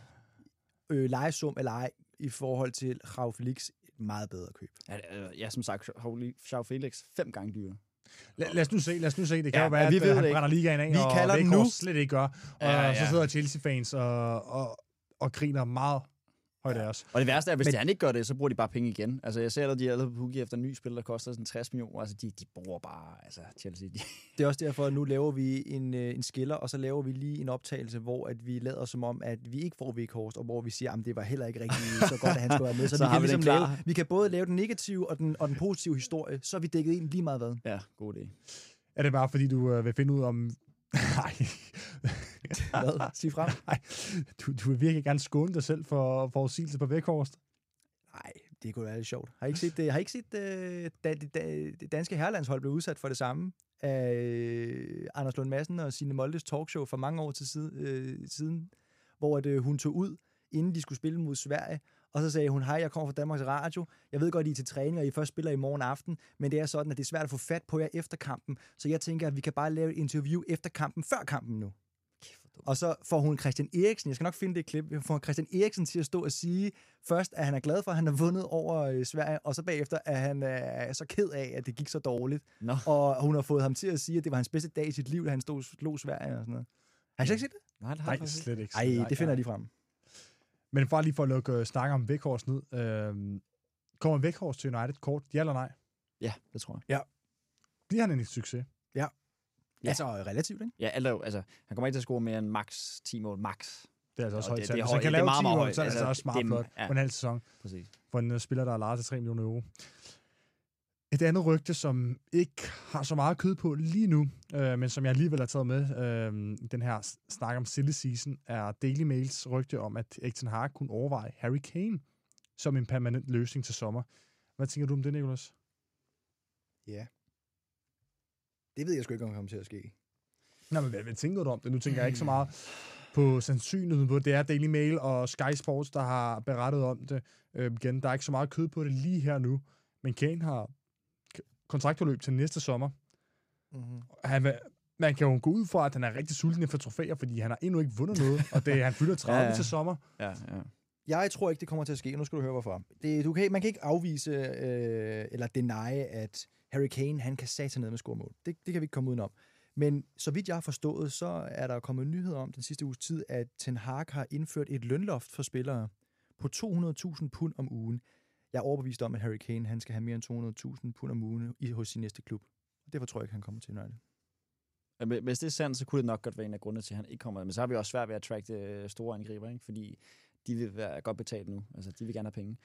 øh, lejesum eller ej i forhold til Rav Felix et meget bedre køb. Ja, ja, som sagt, Holy Sjov Felix fem gange dyrere. Lad, lad os nu se, lad os nu se. Det kan Ja, jo være, ja, vi at ved det han ikke. brænder ligaen af, Vi og kalder den Vækhorst nu. slet ikke gør. Og Ja, ja, så sidder Chelsea-fans og, og, og griner meget højt af os. Og det værste er, hvis Men- han ikke gør det, så bruger de bare penge igen. Altså, jeg ser, at de er på hugget efter en ny spil, der koster sådan 60 millioner. Altså, de, de bruger bare, altså, Chelsea. De... Det er også derfor, at nu laver vi en, øh, en skiller, og så laver vi lige en optagelse, hvor at vi lader som om, at vi ikke får Vekhorst, og hvor vi siger, at det var heller ikke rigtig så godt, at han skulle være med. Så, Så vi, kan vi ligesom lave, vi kan både lave den negative og den, og den positive historie, så er vi dækket ind lige meget hvad. Ja, god idé. Er det bare, fordi du øh, vil finde ud om... Nej. Hvad? Sig frem. Nej, du, du vil virkelig gerne skåne dig selv for forudsigelse på Vækhorst. Nej, det kunne være lidt sjovt. Har I ikke set, det? har I ikke set uh, da, det, da, det danske herrelandshold blev udsat for det samme af øh, Anders Lund Madsen og Signe Moldes talkshow for mange år til side, øh, siden, hvor at, øh, hun tog ud, inden de skulle spille mod Sverige, og så sagde hun, hej, jeg kommer fra Danmarks Radio. Jeg ved godt, I er til træning, og I først spiller i morgen aften, men det er sådan, at det er svært at få fat på jer efter kampen. Så jeg tænker, at vi kan bare lave et interview efter kampen, før kampen nu. Og så får hun Christian Eriksen, jeg skal nok finde det klip, får hun Christian Eriksen til at stå og sige først, at han er glad for, at han har vundet over øh, Sverige, og så bagefter, at han er så ked af, at det gik så dårligt. Nå, Og hun har fået ham til at sige, at det var hans bedste dag i sit liv, da han stod slog Sverige og sådan noget. Har I slet ikke set det? nej, det har jeg Nej, slet ikke. Ej, Nej, det finder jeg lige frem. Men for lige for at lukke øh, snakke om Vækhorst ned. Øh, kommer Vækhorst til United kort? Ja eller nej? Ja, det tror jeg. Bliver han en succes? Ja. Altså relativt, ikke? Ja, alt jo, altså, han kommer ikke til at score mere end max 10 mål, max. Det er altså også Og højt det- tal. er Hvis han kan er lave meget, 10 meget mål, så er det altså Altså, også meget det flot ja. på en halv sæson Præcis. for en øh, spiller, der er lejet til 3 millioner euro. Et andet rygte, som ikke har så meget kød på lige nu, øh, men som jeg alligevel har taget med, øh, den her snak om silly season, er Daily Mails rygte om, at Erik Ten Hag kunne overveje Harry Kane som en permanent løsning til sommer. Hvad tænker du om det, Nicholas? Ja. Det ved jeg sgu ikke, om det kommer til at ske. Nå, men hvad, hvad tænker du om det? Nu tænker jeg ikke så meget på sandsynligheden på, det er Daily Mail og Sky Sports, der har berettet om det. Øh, igen, der er ikke så meget kød på det lige her nu, men Kane har kontraktforløb til næste sommer. Mm-hmm. Han, vil- man kan jo gå ud fra, at han er rigtig sulten efter trofæer, fordi han har endnu ikke vundet noget, og det, han fylder 30 Ja, ja, ja. til sommer. Ja, ja. Jeg tror ikke, det kommer til at ske. Nu skal du høre, hvorfor. Det, du kan, man kan ikke afvise øh, eller deny, at Harry Kane han kan satan ned med scoremål. Det, det kan vi ikke komme udenom. Men så vidt jeg har forstået, så er der kommet nyheder om den sidste uges tid, at Ten Hag har indført et lønloft for spillere på 200.000 pund om ugen. Jeg er overbevist om, at Harry Kane han skal have mere end 200.000 pund om ugen i, hos sin næste klub. Og Derfor tror jeg ikke, han kommer til United. Men Hvis det er sandt, så kunne det nok godt være en af grundene til, at han ikke kommer. Men så har vi også svært ved at track øh, store angriber, ikke? fordi de vil være godt betalt nu. Altså, de vil gerne have penge.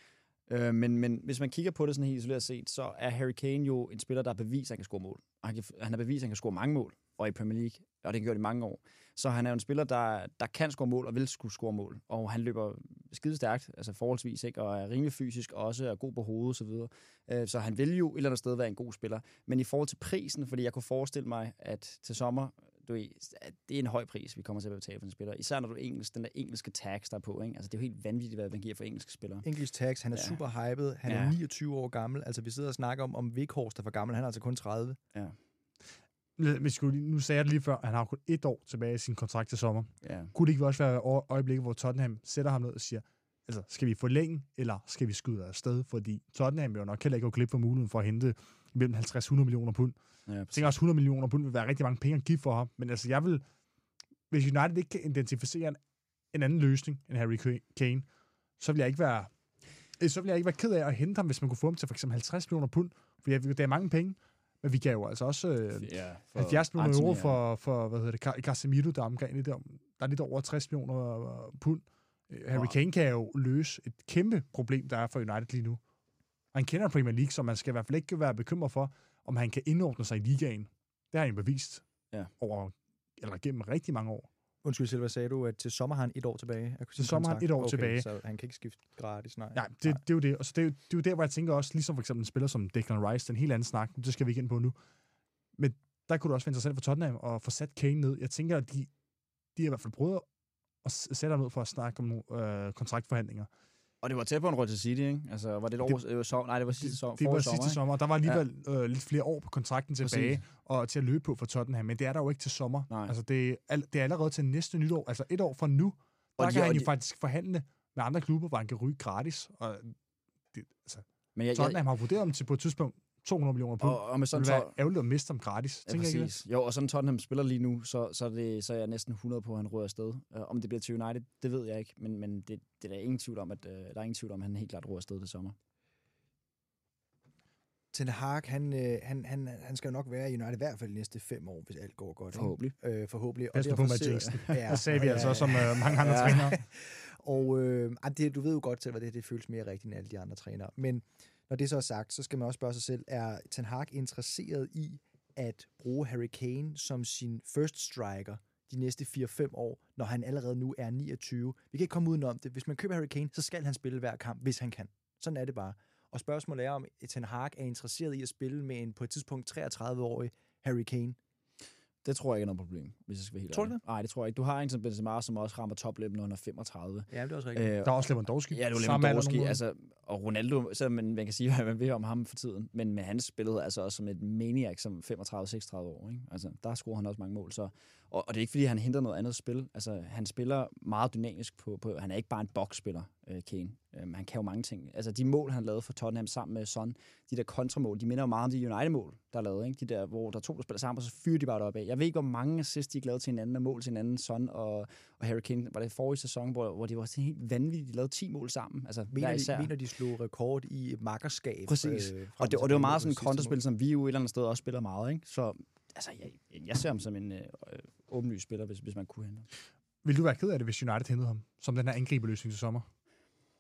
Øh, men, men hvis man kigger på det sådan helt isoleret set, så er Harry Kane jo en spiller, der har bevist, at han kan score mål. Og han, kan, han har bevist, at han kan score mange mål, og i Premier League, og det har han gjort i mange år. Så han er jo en spiller, der, der kan score mål og vil skulle score mål. Og han løber skide stærkt, altså forholdsvis, ikke? og er rimelig fysisk også, og god på hovedet osv. Så, videre. Øh, så han vil jo et eller andet sted være en god spiller. Men i forhold til prisen, fordi jeg kunne forestille mig, at til sommer, du ved, det er en høj pris, vi kommer til at betale for en spiller. Især når du engelsk, den der engelske tax, der er på. Ikke? Altså, det er jo helt vanvittigt, hvad man giver for engelske spillere. English Tax, han er Ja. super hyped. Han Ja. er 29 år gammel. Altså, vi sidder og snakker om, om Vikhorst er for gammel. Han er altså kun 30. Ja. Nu sagde jeg det lige før, han har kun et år tilbage i sin kontrakt til sommer. ja. Kunne det ikke også være øje- øjeblikket, hvor Tottenham sætter ham ned og siger, altså, skal vi forlænge, eller skal vi skyde afsted? Fordi Tottenham jo nok heller ikke gå glip for muligheden for at hente mellem 50-100 millioner pund. ja Jeg tænker også, 100 millioner pund vil være rigtig mange penge at give for ham. Men altså, jeg vil... Hvis United ikke kan identificere en, en anden løsning end Harry Kane, så vil jeg ikke være... Så vil jeg ikke være ked af at hente ham, hvis man kunne få ham til for eksempel 50 millioner pund. For det er mange penge. Men vi kan jo altså også øh, ja, 70 millioner euro for, for hvad hedder det, Ca- Casemiro, der er omkring lidt, om, der er lidt over 60 millioner øh, pund. Øh, Harry Kane kan jo løse et kæmpe problem, der er for United lige nu. Han kender Premier League, så man skal i hvert fald ikke være bekymret for, om han kan indordne sig i ligaen. Det har han bevist Ja. over, eller gennem rigtig mange år. Undskyld selv, hvad sagde du? At til sommer har han et år tilbage? Til sommer har han et år okay, tilbage. Så han kan ikke skifte gratis, nej. Ja, det, det, er jo det. Og så det, er jo, det er jo der, hvor jeg tænker også, ligesom for eksempel en spiller som Declan Rice, den helt anden snak, det skal vi ikke ind på nu. Men der kunne det også være interessant for Tottenham at få sat Kane ned. Jeg tænker, at de, de har i hvert fald prøvet at sætte ham ned for at snakke om nogle øh, kontraktforhandlinger. Og det var tæt på en til City, ikke? Altså, var det et år? Det, var så, nej, det var sidste sommer. Det var sidste sommer, sommer. Der var alligevel ja. øh, lidt flere år på kontrakten tilbage, Præcis. og til at løbe på for Tottenham, men det er der jo ikke til sommer. Nej. Altså, det, er, al- det er allerede til næste nytår, altså et år fra nu, der Og de- kan og han jo de- faktisk forhandle med andre klubber, hvor han kan ryge gratis. Og det, altså, Men jeg, jeg, Tottenham har vurderet ham til på et tidspunkt 200 millioner pund. og, og med Det sådan ville to, være ærgerligt at miste ham gratis. Ja, Tænker jeg ikke det? præcis. Jo, og sådan Tottenham spiller lige nu, så, så, er det, så er jeg næsten 100 på, at han rører afsted. Uh, om det bliver til United, det ved jeg ikke, men, men det, det er der ingen tvivl om, at uh, der er ingen tvivl om, at han helt klart rører afsted det sommer. Ten Hag, han, øh, han, han, han skal jo nok være i United i hvert fald de næste fem år, hvis alt går godt. Forhåbentlig. Øh, forhåbentlig. Pas nu på med jinxen. Ja, Det sagde vi ja, altså også om øh, mange andre Ja. trænere. Og øh, det, du ved jo godt selv, hvad det, det føles mere rigtigt end alle de andre trænere. Men når det så er sagt, så skal man også spørge sig selv, er Ten Hag interesseret i at bruge Harry Kane som sin first striker de næste 4-5 år, når han allerede nu er 29? Vi kan ikke komme udenom det. Hvis man køber Harry Kane, så skal han spille hver kamp, hvis han kan. Sådan er det bare. Og spørgsmålet er, om Ten Hag er interesseret i at spille med en på et tidspunkt 33-årig Harry Kane. Det tror jeg ikke er noget problem, hvis jeg skal være helt Tror du ærlig. Nej, det tror jeg ikke. Du har en som Benzema, som også rammer toplippen, når han er 35. Ja, det er også rigtigt. Øh, Der er også Lewandowski. Ja, du Samme alder Lewandowski, altså, og Ronaldo, så man, man kan sige, hvad man vil om ham for tiden, men, men han spillede altså også som et maniac som 35-36 år. Ikke? Altså, der scorer han også mange mål. Så, og, og det er ikke, fordi han henter noget andet spil. Altså, han spiller meget dynamisk på, på han er ikke bare en boksspiller, øh, Kane. Um, han kan jo mange ting. Altså, de mål, han lavede for Tottenham sammen med Son, de der kontramål, de minder jo meget om de United-mål, der er lavet. Ikke? De der, hvor der er to, der spiller sammen, og så fyrer de bare deroppe af. Jeg ved ikke, hvor mange assist de ikke lavede til hinanden, med mål til hinanden, Son og, og Harry Kane. Var det forrige sæson, hvor, hvor det var sådan helt vanvittigt, de lavede 10 mål sammen. Altså, Mener især. de, mener, de slog rekord i makkerskab? Præcis. øh, Og det, og det var meget sådan et kontraspil, som vi jo et eller andet sted også spiller meget. Ikke? Så altså, jeg, jeg ser ham som en øh, øh, åbenlyst spiller, hvis, hvis man kunne hente ham. Vil du være ked af det, hvis United hentede ham? Som den her angriberløsning til sommer?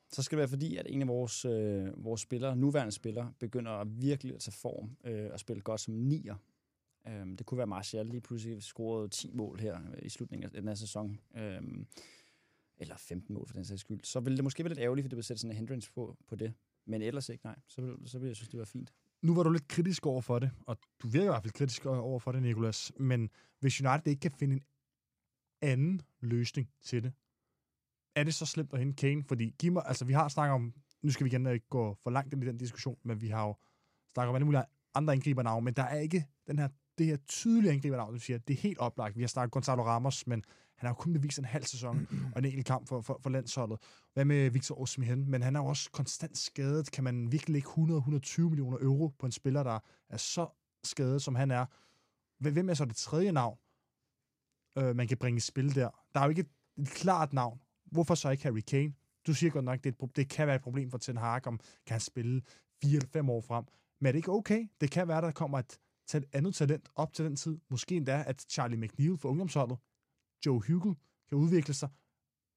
Så skal det være fordi, at en af vores, øh, vores spillere, nuværende spillere, begynder at virkelig at tage form øh, og spille godt som nier. Um, det kunne være Martial lige pludselig scorede 10 mål her øh, i slutningen af den her sæson. Um, eller 15 mål for den sags skyld. Så ville det måske være lidt ærgerligt, for det ville sætte sådan en hindrance på, på det. Men ellers ikke, nej. Så ville, så ville jeg synes, det var fint. Nu var du lidt kritisk over for det, og du virker i hvert fald kritisk over for det, Nikolas, Men hvis United ikke kan finde en anden løsning til det, er det så slemt at hente Kane? Fordi giv mig, altså, vi har snakket om, nu skal vi igen ikke gå for langt ind i den diskussion, men vi har jo snakket om alle mulige andre angribernavne, men der er ikke den her, det her tydelige angribernavn, du siger, det er helt oplagt. Vi har snakket Gonzalo Ramos, men han har jo kun bevist en halv sæson og en enkelt kamp for, for, for landsholdet. Hvad med Victor Osimhen? Men han er jo også konstant skadet. Kan man virkelig ikke 100-120 millioner euro på en spiller, der er så skadet, som han er? Hvem er så det tredje navn, øh, man kan bringe i spil der? Der er jo ikke et, et klart navn. Hvorfor så ikke Harry Kane? Du siger godt nok, det, er et, det kan være et problem for Ten Hag, om kan han spille 4 eller 5 år frem. Men er det ikke okay? Det kan være, der kommer et, et andet talent op til den tid. Måske endda, at Charlie McNeil for ungdomsholdet, Joe Hugel, kan udvikle sig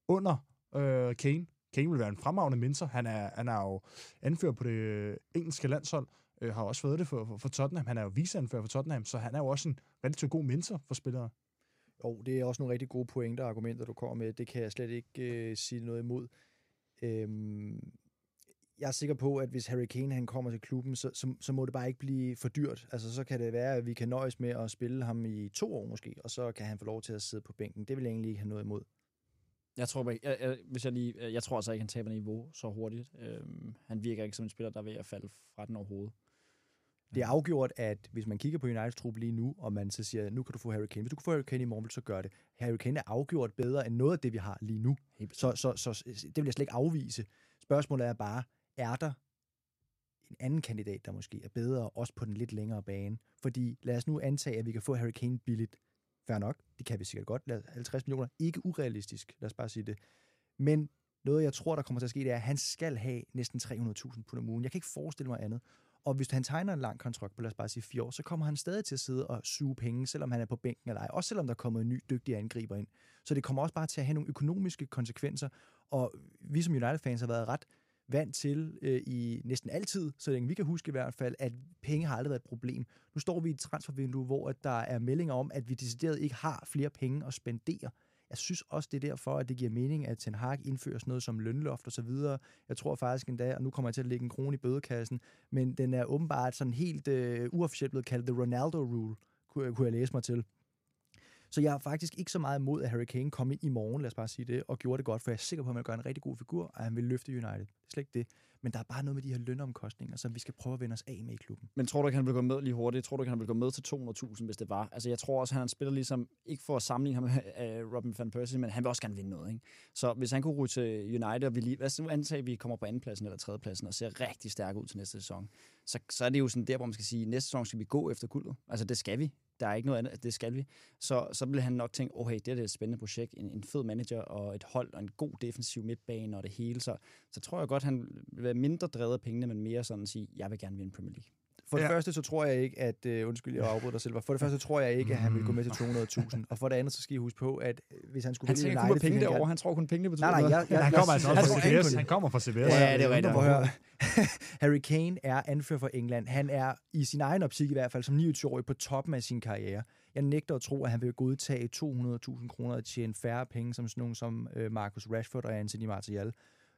under øh, Kane. Kane vil være en fremragende mentor. Han er, han er jo anfører på det øh, engelske landshold, øh, har også været det for, for, for Tottenham. Han er jo viceanfører for Tottenham, så han er jo også en relativt god mentor for spillere. Jo, det er også nogle rigtig gode pointer og argumenter, du kommer med. Det kan jeg slet ikke øh, sige noget imod. Øhm, jeg er sikker på, at hvis Harry Kane han kommer til klubben, så, så, så må det bare ikke blive for dyrt. Altså, så kan det være, at vi kan nøjes med at spille ham i to år måske, og så kan han få lov til at sidde på bænken. Det vil jeg egentlig ikke have noget imod. Jeg tror, jeg, jeg, hvis jeg, lige, jeg tror altså ikke, han taber niveau så hurtigt. Øhm, han virker ikke som en spiller, der er ved at falde fra den overhovedet. Det er afgjort, at hvis man kigger på Uniteds trup lige nu, og man så siger, nu kan du få Harry Kane. Hvis du kan få Harry Kane i morgen, så gør det. Harry Kane er afgjort bedre end noget af det, vi har lige nu. Så, så, så det vil jeg slet ikke afvise. Spørgsmålet er bare, er der en anden kandidat, der måske er bedre, også på den lidt længere bane? Fordi lad os nu antage, at vi kan få Harry Kane billigt. Færre nok, det kan vi sikkert godt. Lad- 50 millioner, ikke urealistisk, lad os bare sige det. Men noget, jeg tror, der kommer til at ske, det er, at han skal have næsten 300.000 pund om ugen. Jeg kan ikke forestille mig andet. Og hvis han tegner en lang kontrakt på, lad os bare sige fire år, så kommer han stadig til at sidde og suge penge, selvom han er på bænken eller ej. Også selvom der kommer en ny dygtig angriber ind. Så det kommer også bare til at have nogle økonomiske konsekvenser. Og vi som United-fans har været ret vant til øh, i næsten altid, så længe vi kan huske i hvert fald, at penge har aldrig været et problem. Nu står vi i et transfervindue, hvor at der er meldinger om, at vi decideret ikke har flere penge at spendere. Jeg synes også, det er derfor, at det giver mening, at Ten Hag indfører sådan noget som lønloft og så videre. Jeg tror faktisk endda, og nu kommer jeg til at lægge en krone i bødekassen, men den er åbenbart sådan helt øh, uofficielt blevet kaldt The Ronaldo Rule, kunne, øh, kunne jeg læse mig til. Så jeg er faktisk ikke så meget imod, at Harry Kane kom ind i morgen, lad os bare sige det, og gjorde det godt, for jeg er sikker på, at han vil gøre en rigtig god figur, og han vil løfte United. Slet ikke det. Men der er bare noget med de her lønomkostninger, som vi skal prøve at vende os af med i klubben. Men tror du ikke, han vil gå med lige hurtigt? Tror du ikke, han vil gå med til 200.000, hvis det var? Altså, jeg tror også, han spiller ligesom, ikke for at sammenligne ham med uh, Robin van Persie, men han vil også gerne vinde noget. Ikke? Så hvis han kunne ryge til United, og vi lige, hvad så nu at vi kommer på andenpladsen eller tredjepladsen, og ser rigtig stærk ud til næste sæson, så, så er det jo sådan der, hvor man skal sige, at næste sæson skal vi gå efter guldet. Altså, det skal vi. Der er ikke noget andet, det skal vi. Så, så vil han nok tænke, okay, det er et spændende projekt, en, en fed manager og et hold og en god defensiv midtbane og det hele. Så, så tror jeg godt, han vil være mindre drevet af pengene, men mere sådan at sige, jeg vil gerne vinde Premier League. For det ja. første, så tror jeg ikke, at... Uh, undskyld, jeg afbryder dig selv. For det første, så tror jeg ikke, at han vil gå med til 200.000. Og for det andet, så skal I huske på, at øh, hvis han skulle han vælge United... Han penge derovre. Han tror kun pengene betyder nej, nej, jeg, jeg, han kommer altså også fra CBS. Han kommer fra CBS. Ja, det er rigtigt. Harry Kane er anfører for England. Han er i sin egen optik i hvert fald som 29-årig på toppen af sin karriere. Jeg nægter at tro, at han vil godtage 200.000 kroner at tjene færre penge som sådan nogen som Marcus Rashford og Anthony Martial.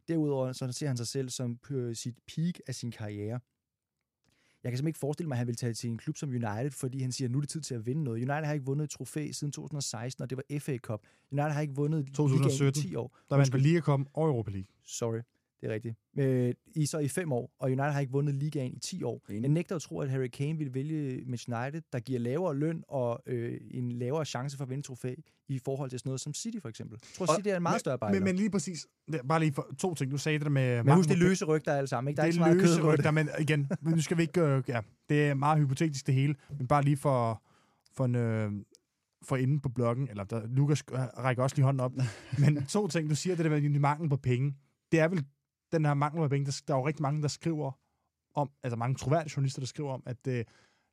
Derudover så ser han sig selv som på sit peak af sin karriere. Jeg kan simpelthen ikke forestille mig, at han vil tage til en klub som United, fordi han siger, at nu er det tid til at vinde noget. United har ikke vundet et trofæ siden 2016, og det var FA Cup. United har ikke vundet 2017, i 10 år. Der vandt Liga Cup og Europa League. Sorry, det er rigtigt. Øh, I så i fem år, og United har ikke vundet ligaen i 10 år. Jeg nægter at tro, at Harry Kane vil vælge Manchester United, der giver lavere løn og øh, en lavere chance for at vinde trofæ i forhold til sådan noget som City for eksempel. Jeg tror, og, City er en meget men, større bejler. Men, men lige præcis, bare lige for to ting. Du sagde det med... Men husk, det er løse rygter alle sammen. Ikke? Der det er ikke så meget løse rygter, men igen, nu skal vi ikke... Øh, ja, det er meget hypotetisk det hele, men bare lige for, for en... Øh, for inde på bloggen, eller der, Lukas rækker også lige hånden op. men to ting, du siger, det der med mangel på penge, det er vel den her mangel på penge, der, der er jo rigtig mange, der skriver om, altså mange troværdige journalister, der skriver om, at det,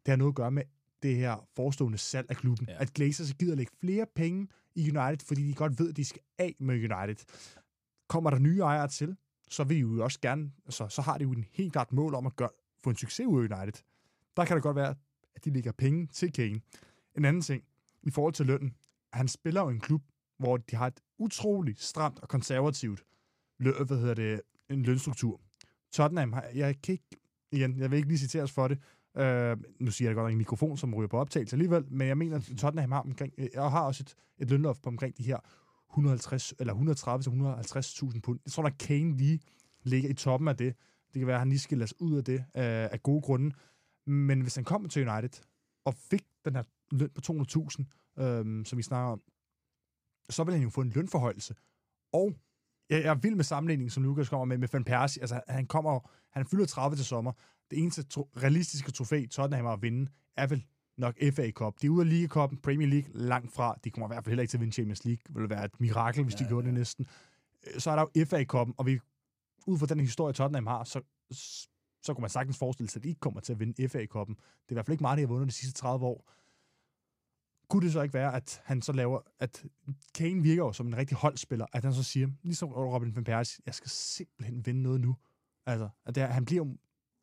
det har noget at gøre med det her forestående salg af klubben. Ja. At Glazers gider lægge flere penge i United, fordi de godt ved, at de skal af med United. Kommer der nye ejere til, så vil de jo også gerne, altså, så har de jo en helt klart mål om at gøre, få en succes ud af United. Der kan det godt være, at de lægger penge til Kane. En anden ting, i forhold til lønnen. Han spiller jo en klub, hvor de har et utroligt stramt og konservativt løn, hvad hedder det, en lønstruktur. Tottenham, har, jeg kan ikke, igen, jeg vil ikke lige citeres for det, Uh, nu siger jeg godt nok en mikrofon, som ryger på optagelse alligevel, men jeg mener, at Tottenham har, omkring, øh, og har også et, et lønloft på omkring de her 150 eller 130-150.000 pund. Jeg tror, at Kane lige ligger i toppen af det. Det kan være, at han lige skal lade ud af det uh, af gode grunde. Men hvis han kommer til United og fik den her løn på 200.000, øh, som vi snakker om, så vil han jo få en lønforhøjelse. Og jeg, er vild med sammenligningen, som Lukas kommer med, med Van Persie. Altså, han kommer han fylder 30 til sommer. Det eneste tro, realistiske trofæ, Tottenham har at vinde, er vel nok FA Cup. De er ude af Liga Cup, Premier League langt fra. De kommer i hvert fald heller ikke til at vinde Champions League. Det ville være et mirakel, hvis ja, de gjorde ja. det næsten. Øh, så er der jo FA Cup, og vi, ud fra den historie, Tottenham har, så, så kunne man sagtens forestille sig, at de ikke kommer til at vinde FA Cup'en. Det er i hvert fald ikke meget, de har vundet de sidste 30 år kunne det så ikke være, at han så laver, at Kane virker jo som en rigtig holdspiller, at han så siger, ligesom Robin van Persie, jeg skal simpelthen vinde noget nu. Altså, at det er, han bliver jo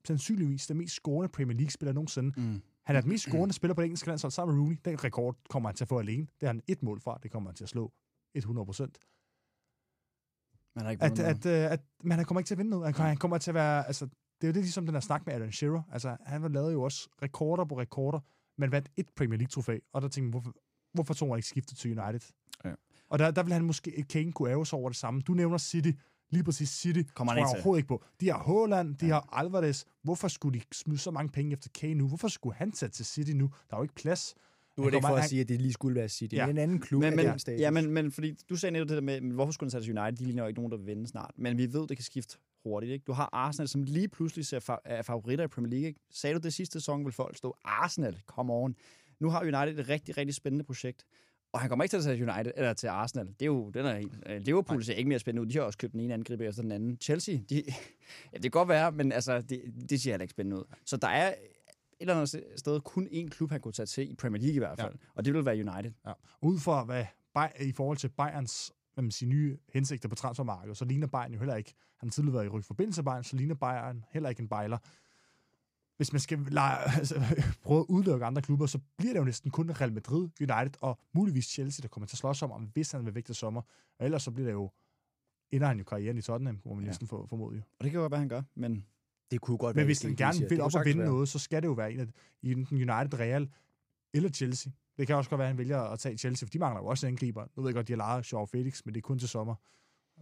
sandsynligvis den mest scorende Premier League-spiller nogensinde. Mm. Han er den mest scorende spiller på det engelske landshold sammen med Rooney. Den rekord kommer han til at få alene. Det er han et mål fra. Det kommer han til at slå 100 procent. Man har ikke at, at, at, at, men han kommer ikke til at vinde noget. Han, han kommer til at være... Altså, det er jo det, ligesom den her snak med Alan Shearer. Altså, han lavede jo også rekorder på rekorder men vandt et Premier League-trofæ, og der tænkte man, hvorfor, hvorfor tog han ikke skiftet til United? Ja. Og der, der vil han måske, Kane kunne æve sig over det samme. Du nævner City, lige præcis City, Kommer tror jeg overhovedet ikke på. De har Haaland, de ja. har Alvarez. Hvorfor skulle de smide så mange penge efter Kane nu? Hvorfor skulle han tage til City nu? Der er jo ikke plads. Nu er det ikke for at sige, at det lige skulle være City. Ja. Det er en anden klub men, men. Ja, men, men fordi du sagde netop det der med, men hvorfor skulle han tage til United? De ligner jo ikke nogen, der vil vinde snart. Men vi ved, det kan skifte hurtigt. Ikke? Du har Arsenal, som lige pludselig ser er favoritter i Premier League. Ikke? Sagde du det sidste sæson, vil folk stå, Arsenal, come on. Nu har United et rigtig, rigtig spændende projekt. Og han kommer ikke til at tage United, eller til Arsenal. Det er jo, den er helt, øh, Liverpool ser ikke mere spændende ud. De har også købt den ene angriber efter den anden. Chelsea, de, ja, det kan godt være, men altså, det, det ser heller ikke spændende ud. Så der er et eller andet sted kun én klub, han kunne tage til i Premier League i hvert fald. Ja. Og det vil være United. Ja. Ud fra hvad i forhold til Bayerns hvad man siger, nye hensigter på transfermarkedet, så ligner Bayern jo heller ikke, han har tidligere været i ryg forbindelse Bayern, så ligner Bayern heller ikke en bejler. Hvis man skal lege, altså, prøve at udelukke andre klubber, så bliver det jo næsten kun Real Madrid, United og muligvis Chelsea, der kommer til at slås om, om hvis han vil væk til sommer. Og ellers så bliver det jo, ender han jo karrieren i Tottenham, hvor man Ja. næsten får formode jo. Og det kan jo være, hvad han gør, men Det kunne godt Men være, hvis det han er gerne vil op og vinde være. noget, så skal det jo være en af enten United, Real eller Chelsea. Det kan også godt være, at han vælger at tage Chelsea, for de mangler jo også en angriber. Nu ved jeg godt, de har lejet Shaw Felix, men det er kun til sommer.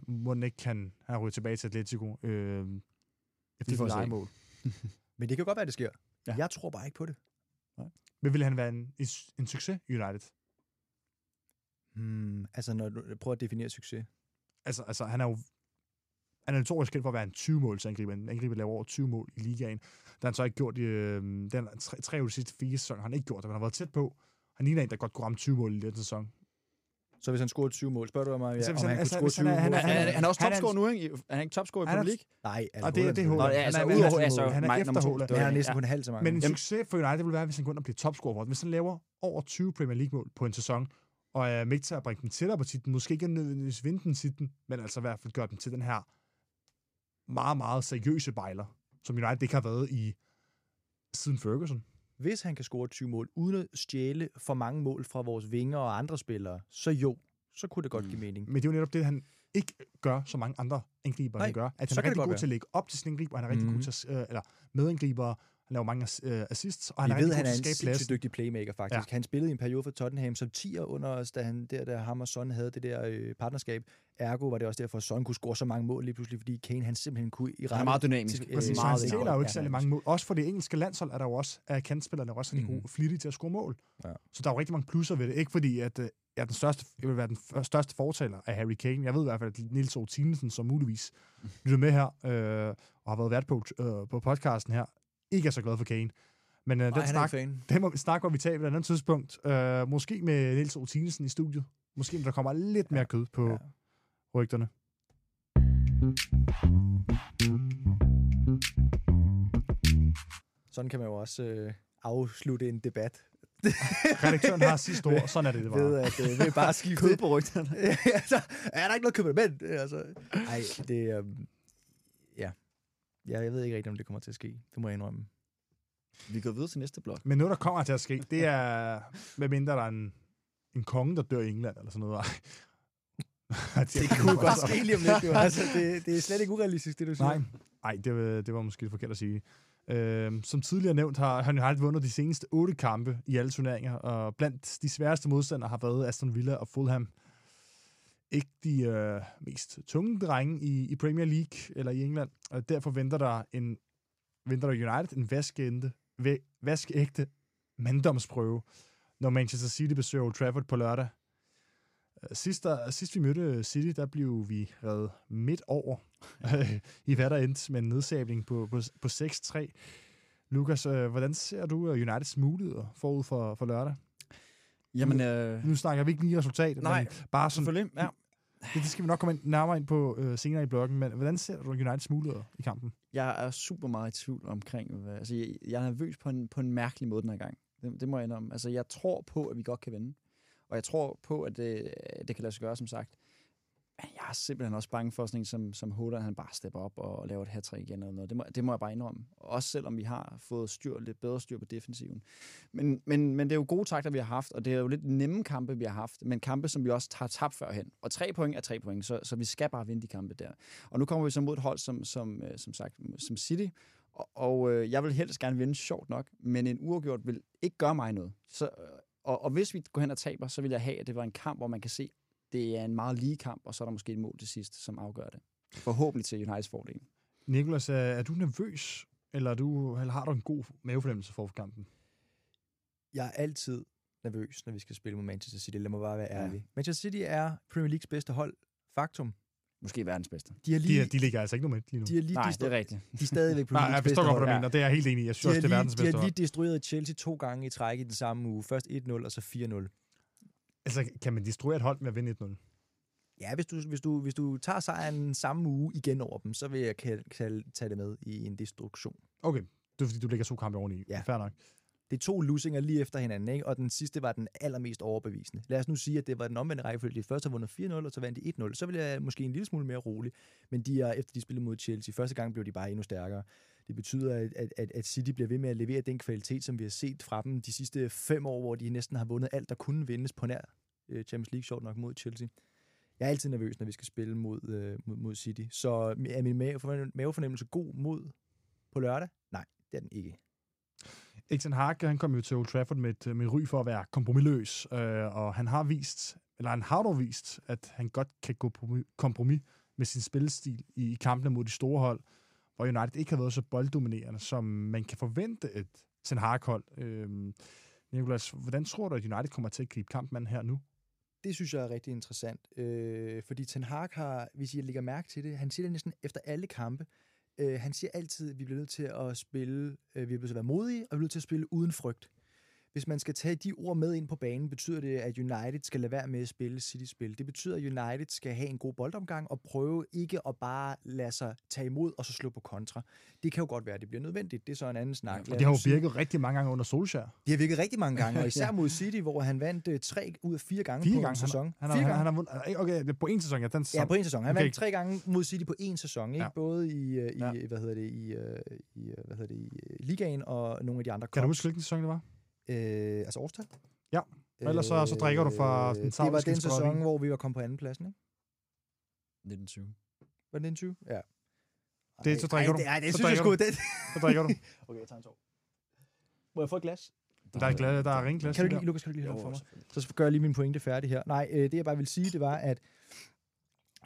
Må den ikke kan han ryge tilbage til Atletico øh, efter se. lejemål. Men det kan godt være, det sker. Ja. Jeg tror bare ikke på det. Men vil han være en, en, en succes United? Hmm, altså, når du prøver at definere succes. Altså, altså han er jo han er notorisk kendt for at være en 20-måls angriber. En angriber, laver over 20 mål i ligaen. Det har han så ikke gjort i øh, den, tre, tre af de sidste fire sæsoner. har Han ikke gjort det, men han har været tæt på. Han ligner en, der godt kunne ramme 20 mål i den sæson. Så hvis han scorede 20 mål, spørger du mig, ja, Så om hvis han, han- kunne altså, score hvis 20 han er- mål? han er- han, er, han er også er- topscorer nu, ikke? Er han ikke topscorer i er- Premier League? Nej, altså, Og det, er- det er. Nå, Håland. ja, altså, han udover- han altså, han er efter. Men han er Ja. næsten kun halvt så mange. Men en succes for United vil være, hvis han går ind og bliver topscorer for. Hvis han laver over 20 Premier League-mål på en sæson, og er med til at bringe dem tættere på titlen, måske ikke nødvendigvis vinde den titlen, men altså i hvert fald gøre dem til den her meget, meget seriøse bejler, som United ikke har været i siden Ferguson. Hvis han kan score 20 mål, uden at stjæle for mange mål fra vores vinger og andre spillere, så jo, så kunne det godt Mm. give mening. Men det er jo netop det, han ikke gør, så mange andre angriber, gør. At han er rigtig god være. til at lægge op til sin angriber, han er rigtig Mhm. god til at, øh, eller medangriber, laver mange øh, assists, og han Vi er ved, rigtig han god er til en at sindssygt dygtig playmaker, faktisk. Ja. Han spillede i en periode for Tottenham som 10'er under os, da han der, der ham og Son havde det der øh, partnerskab. Ergo var det også derfor, at Son kunne score så mange mål lige pludselig, fordi Kane han simpelthen kunne i Han er meget dynamisk. til- Præcis, øh, så han meget stjæler dynamisk. jo ikke Ja, særlig han- mange mål. Også for det engelske landshold er der jo også, er kantspillerne også rigtig Mhm. gode, flittige til at score mål. Ja. Så der er jo rigtig mange plusser ved det. Ikke fordi, at øh, jeg, er den største, jeg vil være den f- største fortaler af Harry Kane. Jeg ved i hvert fald, at Nils O. Tinesen, som muligvis lytter med her, øh, og har været vært på, øh, på podcasten her, ikke er så glad for Kane. Men øh, Nej, den, snak, den må vi snakke om, vi tager på et andet tidspunkt. Øh, måske med Nils O. Tinesen i studiet. Måske når der kommer lidt mere kød på Ja. ja. rygterne. Sådan kan man jo også øh, afslutte en debat. Redaktøren har sidste ord. Sådan er det, det Ved var. at øh, ved bare at skifte Kød på rygterne. altså, er der ikke noget køb men altså, Ej, det øhm, ja. Ja. Jeg ved ikke rigtig, om det kommer til at ske. Det må jeg indrømme. Vi går videre til næste blok. Men noget, der kommer til at ske, det er, med mindre der er en, en konge, der dør i England, eller sådan noget. Det kunne godt ske lige om lidt. Jo. Altså, det, det er slet ikke urealistisk, det du siger. Nej, nej det, var, det var måske forkert at sige. Øhm, som tidligere nævnt har han jo aldrig vundet de seneste otte kampe i alle turneringer, og blandt de sværeste modstandere har været Aston Villa og Fulham. Ikke de øh, mest tunge drenge i, i Premier League eller i England, og derfor venter der en venter der United en vaskeægte, væ- vaskeægte manddomsprøve, når Manchester City besøger Old Trafford på lørdag. Øh, Sidst, der, sidst vi mødte City, der blev vi reddet midt over i hvad der endte med en nedsabling på, på, på 6-3. Lukas, øh, hvordan ser du øh, Uniteds muligheder forud for, for lørdag? Jamen, øh, Nu snakker vi ikke lige resultat, Nej, men bare sådan. Ja. Det, det skal vi nok komme ind, nærmere ind på øh, senere i bloggen, men hvordan ser du Uniteds muligheder i kampen? Jeg er super meget i tvivl omkring, hvad, altså jeg, jeg er nervøs på en, på en mærkelig måde den her gang. Det, det må jeg indrømme. Altså jeg tror på, at vi godt kan vinde. Og jeg tror på, at det, det kan lade sig gøre, som sagt. Men jeg er simpelthen også bange for sådan en som, som Holland, han bare stepper op og laver et hat igen eller noget. Det må, det må jeg bare indrømme. Også selvom vi har fået styr, lidt bedre styr på defensiven. Men, men, men det er jo gode takter, vi har haft, og det er jo lidt nemme kampe, vi har haft, men kampe, som vi også har tabt førhen. Og tre point er tre point, så, så vi skal bare vinde de kampe der. Og nu kommer vi så mod et hold, som, som, øh, som sagt, som City, og, og øh, jeg vil helst gerne vinde, sjovt nok, men en uafgjort vil ikke gøre mig noget. Så, øh, og, og hvis vi går hen og taber, så vil jeg have, at det var en kamp, hvor man kan se, det er en meget lige kamp, og så er der måske et mål til sidst, som afgør det. Forhåbentlig til Uniteds fordel. Nikolas, er, er du nervøs, eller, er du, eller har du en god mavefornemmelse for kampen? Jeg er altid nervøs, når vi skal spille mod Manchester City. Lad mig bare være Ja. ærlig. Manchester City er Premier Leagues bedste hold. Faktum. Måske verdens bedste. De er De, lige, er- de ligger altså ikke nummer lige nu. de er lige Nej, det er rigtigt. de er stadigvæk Premier Nej, jeg forstår godt, hvad du mener. Det er jeg helt enig i. Jeg synes De også, har, det er lige, verdens de har bedste lige hold. destrueret Chelsea to gange i træk i den samme uge. Først 1-0 og så 4-0. Altså, kan man destruere et hold med at vinde 1-0? Ja, hvis du, hvis, du, hvis du tager sejren samme uge igen over dem, så vil jeg kalde, kalde, tage det med i en destruktion. Okay, det er fordi, du lægger to kampe oveni. Ja. Fair nok. Det er to lusinger lige efter hinanden, ikke? og den sidste var den allermest overbevisende. Lad os nu sige, at det var den omvendte rækkefølge. De første har vundet 4-0, og så vandt de 1-0. Så vil jeg måske en lille smule mere rolig. Men de er, efter de spillede mod Chelsea, første gang blev de bare endnu stærkere. Det betyder, at, at, at, at City bliver ved med at levere den kvalitet, som vi har set fra dem de sidste fem år, hvor de næsten har vundet alt, der kunne vindes på nær øh, Champions League, sjovt nok mod Chelsea. Jeg er altid nervøs, når vi skal spille mod, øh, mod, mod City. Så er min mavefornemmelse god mod på lørdag? Nej, det er den ikke. Eksen Hag, han kom jo til Old Trafford med et, med ry for at være kompromilløs, øh, og han har vist, eller han har dog vist, at han godt kan gå på kompromis med sin spillestil i, i kampene mod de store hold, hvor United ikke har været så bolddominerende, som man kan forvente et Ten Hag-hold. Øh, Nicolas, hvordan tror du, at United kommer til at gribe kampen her nu? Det synes jeg er rigtig interessant, øh, fordi Ten Hag har, hvis I lægger mærke til det, han siger det næsten efter alle kampe, øh, han siger altid, at vi bliver nødt til at spille, øh, vi bliver nødt til at være modige, og vi bliver nødt til at spille uden frygt. Hvis man skal tage de ord med ind på banen, betyder det, at United skal lade være med at spille City-spil. Det betyder, at United skal have en god boldomgang og prøve ikke at bare lade sig tage imod og så slå på kontra. Det kan jo godt være, at det bliver nødvendigt. Det er så en anden snak. Ja, det har jo virket rigtig mange gange under Solskjaer. Det har virket rigtig mange gange, og især mod City, hvor han vandt uh, tre ud af fire gange fire på gange. en sæson. Han, han, fire han, han har vundet, okay, på en sæson, ja. Den sæson. Ja, på en sæson. Han okay. vandt tre gange mod City på en sæson, ikke? Ja. Både i, uh, i ja. hvad hedder det, i, i, hvad hedder det, i ligaen og nogle af de andre Kan du huske, hvilken sæson det var? Øh, altså årstal? Ja. Og ellers så, så drikker du fra den Det var den sæson, hvor vi var kommet på anden pladsen, ikke? 1920. Var det 1920? Ja. Det, så drikker ej, du. Det, ej, det så synes jeg sgu, det... Så drikker du. okay, jeg tager en tår. Må jeg få et glas? Der er, glad, der er ringglas. Kan du lige, Lukas, kan du lige høre for mig? Så gør jeg lige min pointe færdig her. Nej, øh, det jeg bare vil sige, det var, at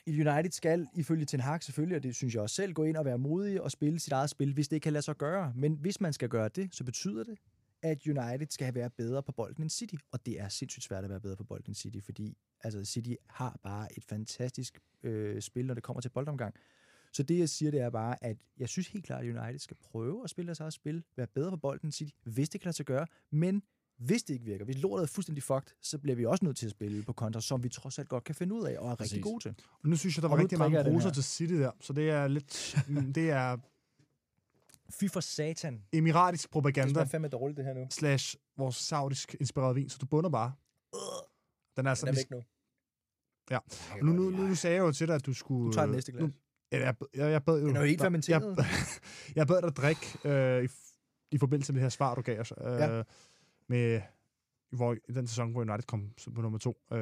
United skal ifølge Ten Hag selvfølgelig, og det synes jeg også selv, gå ind og være modige og spille sit eget spil, hvis det kan lade sig gøre. Men hvis man skal gøre det, så betyder det, at United skal være bedre på bolden end City. Og det er sindssygt svært at være bedre på bolden end City, fordi altså, City har bare et fantastisk øh, spil, når det kommer til boldomgang. Så det, jeg siger, det er bare, at jeg synes helt klart, at United skal prøve at spille deres eget spil, være bedre på bolden end City, hvis det kan lade sig gøre, men hvis det ikke virker, hvis lortet er fuldstændig fucked, så bliver vi også nødt til at spille på kontra, som vi trods alt godt kan finde ud af, og er Præcis. rigtig gode til. Og nu synes jeg, der var rigtig mange roser til City der, så det er lidt, det er Fy for satan. Emiratisk propaganda. Det er fandme dårligt, det her nu. Slash vores saudisk inspireret vin, så du bunder bare. Den er, altså, Den er væk nu. Ja. Nu, nu, nu, nu sagde jeg jo til dig, at du skulle... Du tager det næste glas. Nu, jeg, jeg, jeg bad jo... Den er jo helt fermenteret. Jeg, jeg bad dig drikke øh, i, i forbindelse med det her svar, du gav os. Øh, ja. Med, hvor, i den sæson, hvor United kom på nummer to. Øh,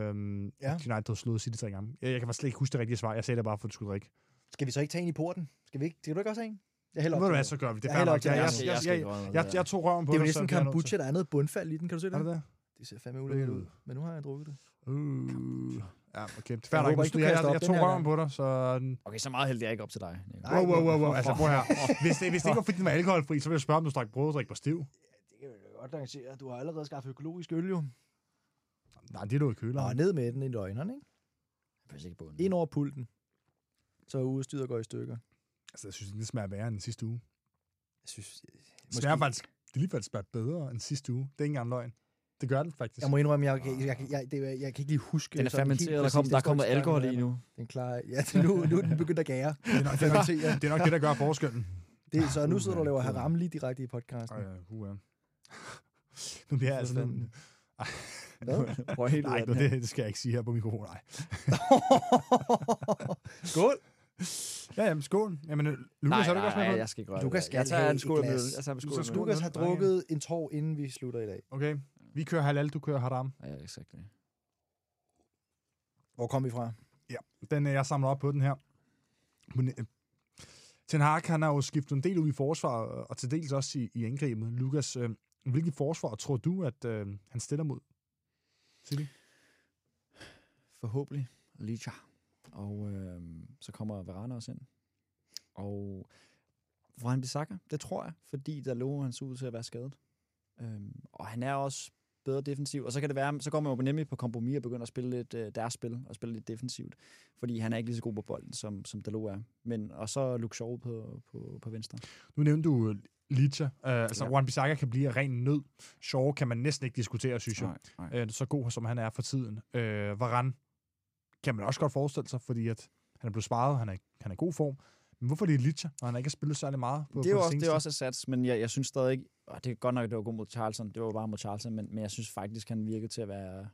ja. United havde slået City tre gange. Jeg, jeg kan faktisk slet ikke huske det rigtige svar. Jeg sagde det bare, for at du skulle drikke. Skal vi så ikke tage en i porten? Skal, vi ikke? Skal du ikke også have en? Jeg hælder op. Ved du hvad, så gør vi det. Jeg, jeg, jeg, jeg, jeg, jeg, jeg, jeg tog røven på det. Det er jo næsten kombucha, der er noget bundfald i den. Kan du se det? Er det det? Det ser fandme ulækkert ud. Men nu har jeg drukket det. Uh. Ja, okay. Fair jeg, nok, ikke, jeg, jeg, jeg tog røven på dig, så... Okay, så meget heldig jeg ikke op til dig. Wow, wow, wow, wow. Altså, prøv her. Hvis det, hvis det ikke var fordi, den var alkoholfri, så ville jeg spørge, om du drak brød og drik på stiv. Ja, det kan jeg godt lancere. Du har allerede skaffet økologisk øl, jo. Nej, det er du i køleren. Nå, ned med den i løgnerne, ikke? Jeg ikke på den. Ind over pulten. Så er udstyret går i stykker. Altså, jeg synes, det smager værre end sidste uge. Jeg synes... Det smager faktisk, det lige faktisk smager bedre end sidste uge. Det er ikke engang løgn. Det gør den faktisk. Jeg må indrømme, jeg, jeg, jeg, jeg, det, jeg kan ikke lige huske... Den er fermenteret, der, kom, der kommer alkohol i nu. Den klar, ja, nu, nu er den begyndt at gære. Det er nok det, er nok, det, er nok det der gør forskellen. Det, så nu sidder du og laver haram lige direkte i podcasten. Ja, uh, uh. Nu bliver jeg altså den... Hvad? helt Nej, det, det skal jeg ikke sige her på mikrofonen. Nej. Skål! Ja, jamen skål. Jamen, Lukas, nej, har du også med Nej, jeg skal ikke røre Lukas skal jeg tager en skål med. Jeg tager en skål så Lukas har drukket en tår, inden vi slutter i dag. Okay. Vi kører halal, du kører haram. Ja, exakt. Hvor kom vi fra? Ja, den, jeg samler op på den her. Ten Hag, han har jo skiftet en del ud i forsvar, og til dels også i, i angrebet. Lukas, øh, hvilket forsvar tror du, at øh, han stiller mod City? Forhåbentlig Licha. Og øh, så kommer Varane også ind. Og Warren Bissaka, det tror jeg, fordi der lå han så ud til at være skadet. Øhm, og han er også bedre defensiv. Og så kan det være, så går man jo nemlig på kompromis og begynder at spille lidt øh, deres spil, og spille lidt defensivt. Fordi han er ikke lige så god på bolden, som, som Dalot er. Men, og så Luke Shaw på, på, på venstre. Nu nævnte du Licha. Uh, altså, ja. Juan Bissaka kan blive ren nød. Shaw kan man næsten ikke diskutere, synes jeg. Nej, nej. Uh, så god, som han er for tiden. Uh, Varane kan man også godt forestille sig, fordi at han er blevet sparet, han er, han er i god form. Men hvorfor det er Licha, når han ikke har spillet særlig meget? På, det er på også, det er også sats, men jeg, jeg synes stadig ikke, og det er godt nok, at det var god mod Charlton. Det var bare mod Charlton, men, men jeg synes faktisk, han virkede til at være...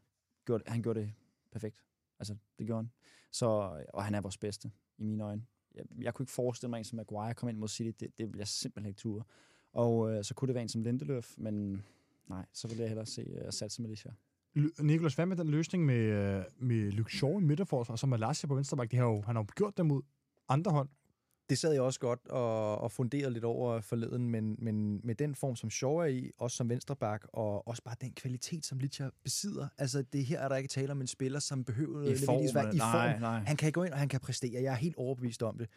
Gjort, han gjorde det perfekt. Altså, det gjorde han. Så, og han er vores bedste, i mine øjne. Jeg, jeg kunne ikke forestille mig en som Maguire kom ind mod City. Det, det ville jeg simpelthen ikke ture. Og øh, så kunne det være en som Lindeløf, men nej, så ville jeg hellere se uh, satse med Lisha. Nikolas, hvad med den løsning med, øh, med Luke Shaw i midterforsvar, og så Malasia på venstre bak? Det har jo, han har jo gjort det mod andre hold. Det sad jeg også godt og, og funderede lidt over forleden, men, men med den form, som Shaw er i, også som venstreback, og også bare den kvalitet, som Licha besidder. Altså, det her er der ikke tale om en spiller, som behøver I form, være i nej, form. nej. Han kan gå ind, og han kan præstere. Jeg er helt overbevist om det.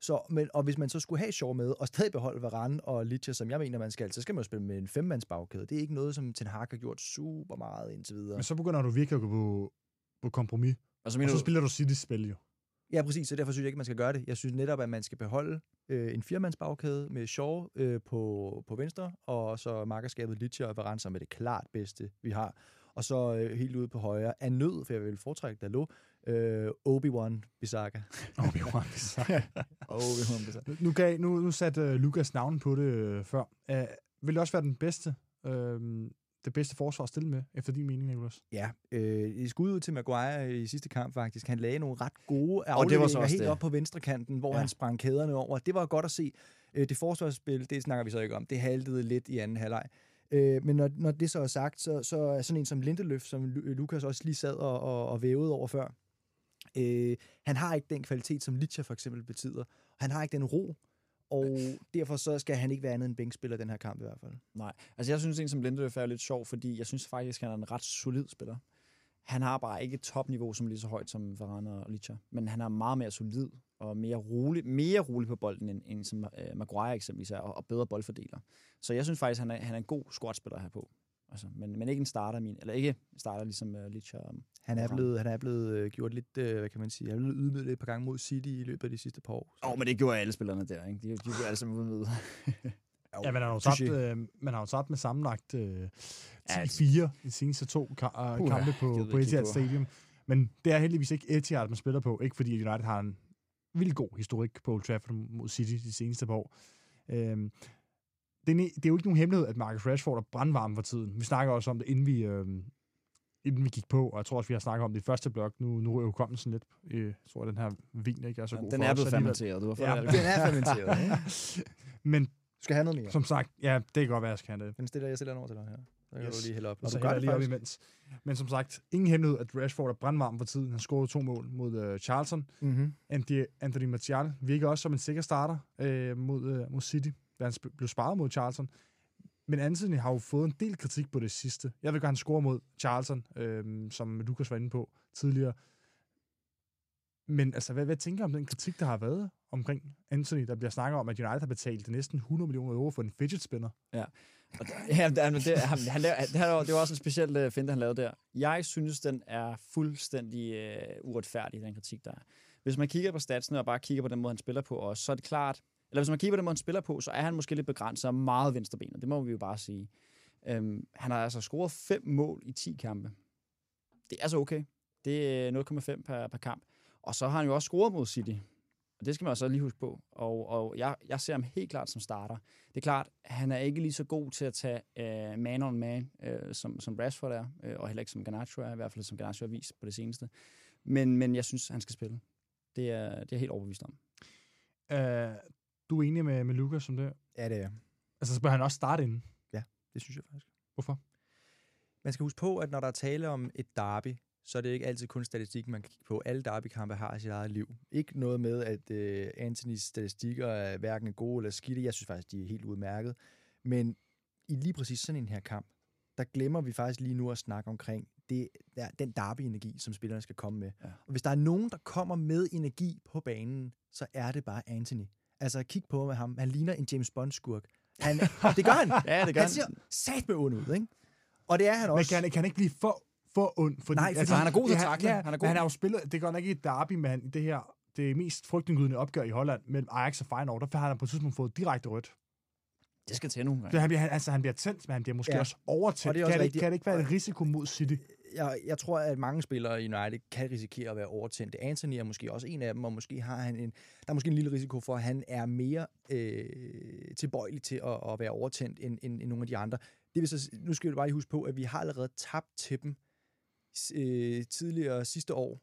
Så, men, og hvis man så skulle have Shaw med, og stadig beholde Varane og Licha, som jeg mener, man skal, så skal man jo spille med en femmands bagkæde. Det er ikke noget, som Ten Hag har gjort super meget indtil videre. Men så begynder du virkelig at gå på, på kompromis. Og så Og så du, spiller du City-spil jo. Ja, præcis, så derfor synes jeg ikke, man skal gøre det. Jeg synes netop, at man skal beholde øh, en firmands bagkæde med Shaw øh, på, på venstre, og så markerskabet Licha og Varane, som er det klart bedste, vi har. Og så øh, helt ude på højre, af nød, for jeg vil foretrække Dalot, øh, Obi-Wan Bissaka. Obi-Wan Obi-Wan Bissaka. nu, gav, nu, nu satte uh, Lukas navn på det øh, før. Uh, vil det også være den bedste, øh, det bedste forsvar at stille med, efter din mening, Nicolas? Ja, øh, i skud ud til Maguire i sidste kamp faktisk. Han lagde nogle ret gode var så afleveringer også helt det. op på venstre kanten, hvor Ja. han sprang kæderne over. Det var godt at se. Øh, det forsvarsspil, det snakker vi så ikke om. Det haltede lidt i anden halvleg. Øh, men når, når det så er sagt, så, så er sådan en som Lindeløf, som Lu- Lukas også lige sad og, og, og vævede over før, øh, han har ikke den kvalitet, som Licha for eksempel betyder. Han har ikke den ro, og derfor så skal han ikke være andet end bænkspiller den her kamp i hvert fald. Nej, altså jeg synes en som Lindeløf er lidt sjov, fordi jeg synes faktisk, han er en ret solid spiller. Han har bare ikke et topniveau, som er lige så højt som Varane og Licha, men han er meget mere solid og mere rolig, mere rolig på bolden, end, end som øh, Maguire eksempelvis er, og, og bedre boldfordeler. Så jeg synes faktisk, han er, han er en god squadspiller her på. Altså, men, men ikke en starter min, eller ikke en starter ligesom uh, Licha. Um, Han er blevet, han er blevet øh, gjort lidt, øh, hvad kan man sige, han er blevet ydmyget et par gange mod City i løbet af de sidste par år. Åh, oh, men det gjorde alle spillerne der, ikke? De, de blev alle sammen udmødet. Ja, man har jo tabt, øh, man har jo tabt med sammenlagt øh, 10-4 i de seneste to ka- øh, Uha, kampe på, på Etihad. Stadium. Men det er heldigvis ikke Etihad, man spiller på. Ikke fordi United har en vildt god historik på Old Trafford mod City de seneste par år. Øhm, det, er, det er jo ikke nogen hemmelighed, at Marcus Rashford er brandvarm for tiden. Vi snakker også om det, inden vi, øhm, inden vi gik på, og jeg tror også, vi har snakket om det i første blok. Nu, nu ryger hukommelsen lidt. Øh, Jeg tror, at den her vin ikke er så god Den for er blevet fermenteret. Du har Ja, ja, Den er fermenteret? Men Du skal have noget mere. som sagt, ja, det kan godt være, jeg skal have det. Den stiller jeg stiller den over til dig her. Så kan Yes. du lige hælde op. Og så det det lige op imens. Men som sagt, ingen hemmelighed, at Rashford er brandvarm for tiden. Han scorede to mål mod uh, Charlton. Mm-hmm. Anthony, Anthony Martial virker også som en sikker starter uh, mod, uh, mod City, da han blev sparet mod Charlton. Men Anthony har jo fået en del kritik på det sidste. Jeg vil gerne score mod Charlton, øh, som Lukas var inde på tidligere. Men altså, hvad, hvad tænker du om den kritik, der har været omkring Anthony, der bliver snakket om, at United har betalt næsten 100 millioner euro for en fidget spinner? Ja, Og der- Ja, det, men det, han, han laver, det, var- det var også en speciel uh, finte, han lavede der. Jeg synes, den er fuldstændig uh, uretfærdig, den kritik, der er. Hvis man kigger på statsene og bare kigger på den måde, han spiller på også, så er det klart, eller hvis man kigger på den måde, han spiller på, så er han måske lidt begrænset og meget venstrebenet. Det må vi jo bare sige. Øhm, han har altså scoret fem mål i 10 kampe. Det er altså okay. Det er 0,5 per, per kamp. Og så har han jo også scoret mod City. Og det skal man også lige huske på. Og, og jeg, jeg ser ham helt klart som starter. Det er klart, han er ikke lige så god til at tage øh, man on man, øh, som, som Rashford er, øh, og heller ikke som Garnacho er, i hvert fald som Garnacho har vist på det seneste. Men, men jeg synes, han skal spille. Det er, det er jeg helt overbevist om. Uh, du er enig med, med Lukas om det? Ja, det er. Altså, så bør han også starte inden. Det synes jeg faktisk. Hvorfor? Man skal huske på, at når der er tale om et derby, så er det ikke altid kun statistik, man kan kigge på. Alle derbykampe har sit eget liv. Ikke noget med, at øh, Anthony's statistikker er hverken gode eller skidte. Jeg synes faktisk, de er helt udmærket. Men i lige præcis sådan en her kamp, der glemmer vi faktisk lige nu at snakke omkring det, der, den derby-energi, som spillerne skal komme med. Ja. Og hvis der er nogen, der kommer med energi på banen, så er det bare Anthony. Altså, kig på med ham. Han ligner en James Bond-skurk. Han, det gør han. Ja, det gør han han. ser sat med ond ud, ikke? Og det er han Men også. kan, han- kan han ikke blive for, for ond? Fordi, Nej, fordi han er god til at det- tackle. Ja, Han er god. han har jo spillet, det går nok ikke et derby, men det her, det mest frygtindgydende opgør i Holland mellem Ajax og Feyenoord, der har han på et tidspunkt fået direkte rødt. Det skal til nogle gange. Så han bliver, han, altså, han bliver tændt, men han bliver måske Ja. også overtændt. Og det er kan, også det, kan det ikke være en risiko mod City? Jeg, jeg tror, at mange spillere i United kan risikere at være overtændte. Anthony er måske også en af dem, og måske har han en, der er måske en lille risiko for, at han er mere øh, tilbøjelig til at, at være overtændt end, end, end nogle af de andre. Det vil så, nu skal vi bare lige huske på, at vi har allerede tabt til dem øh, tidligere sidste år,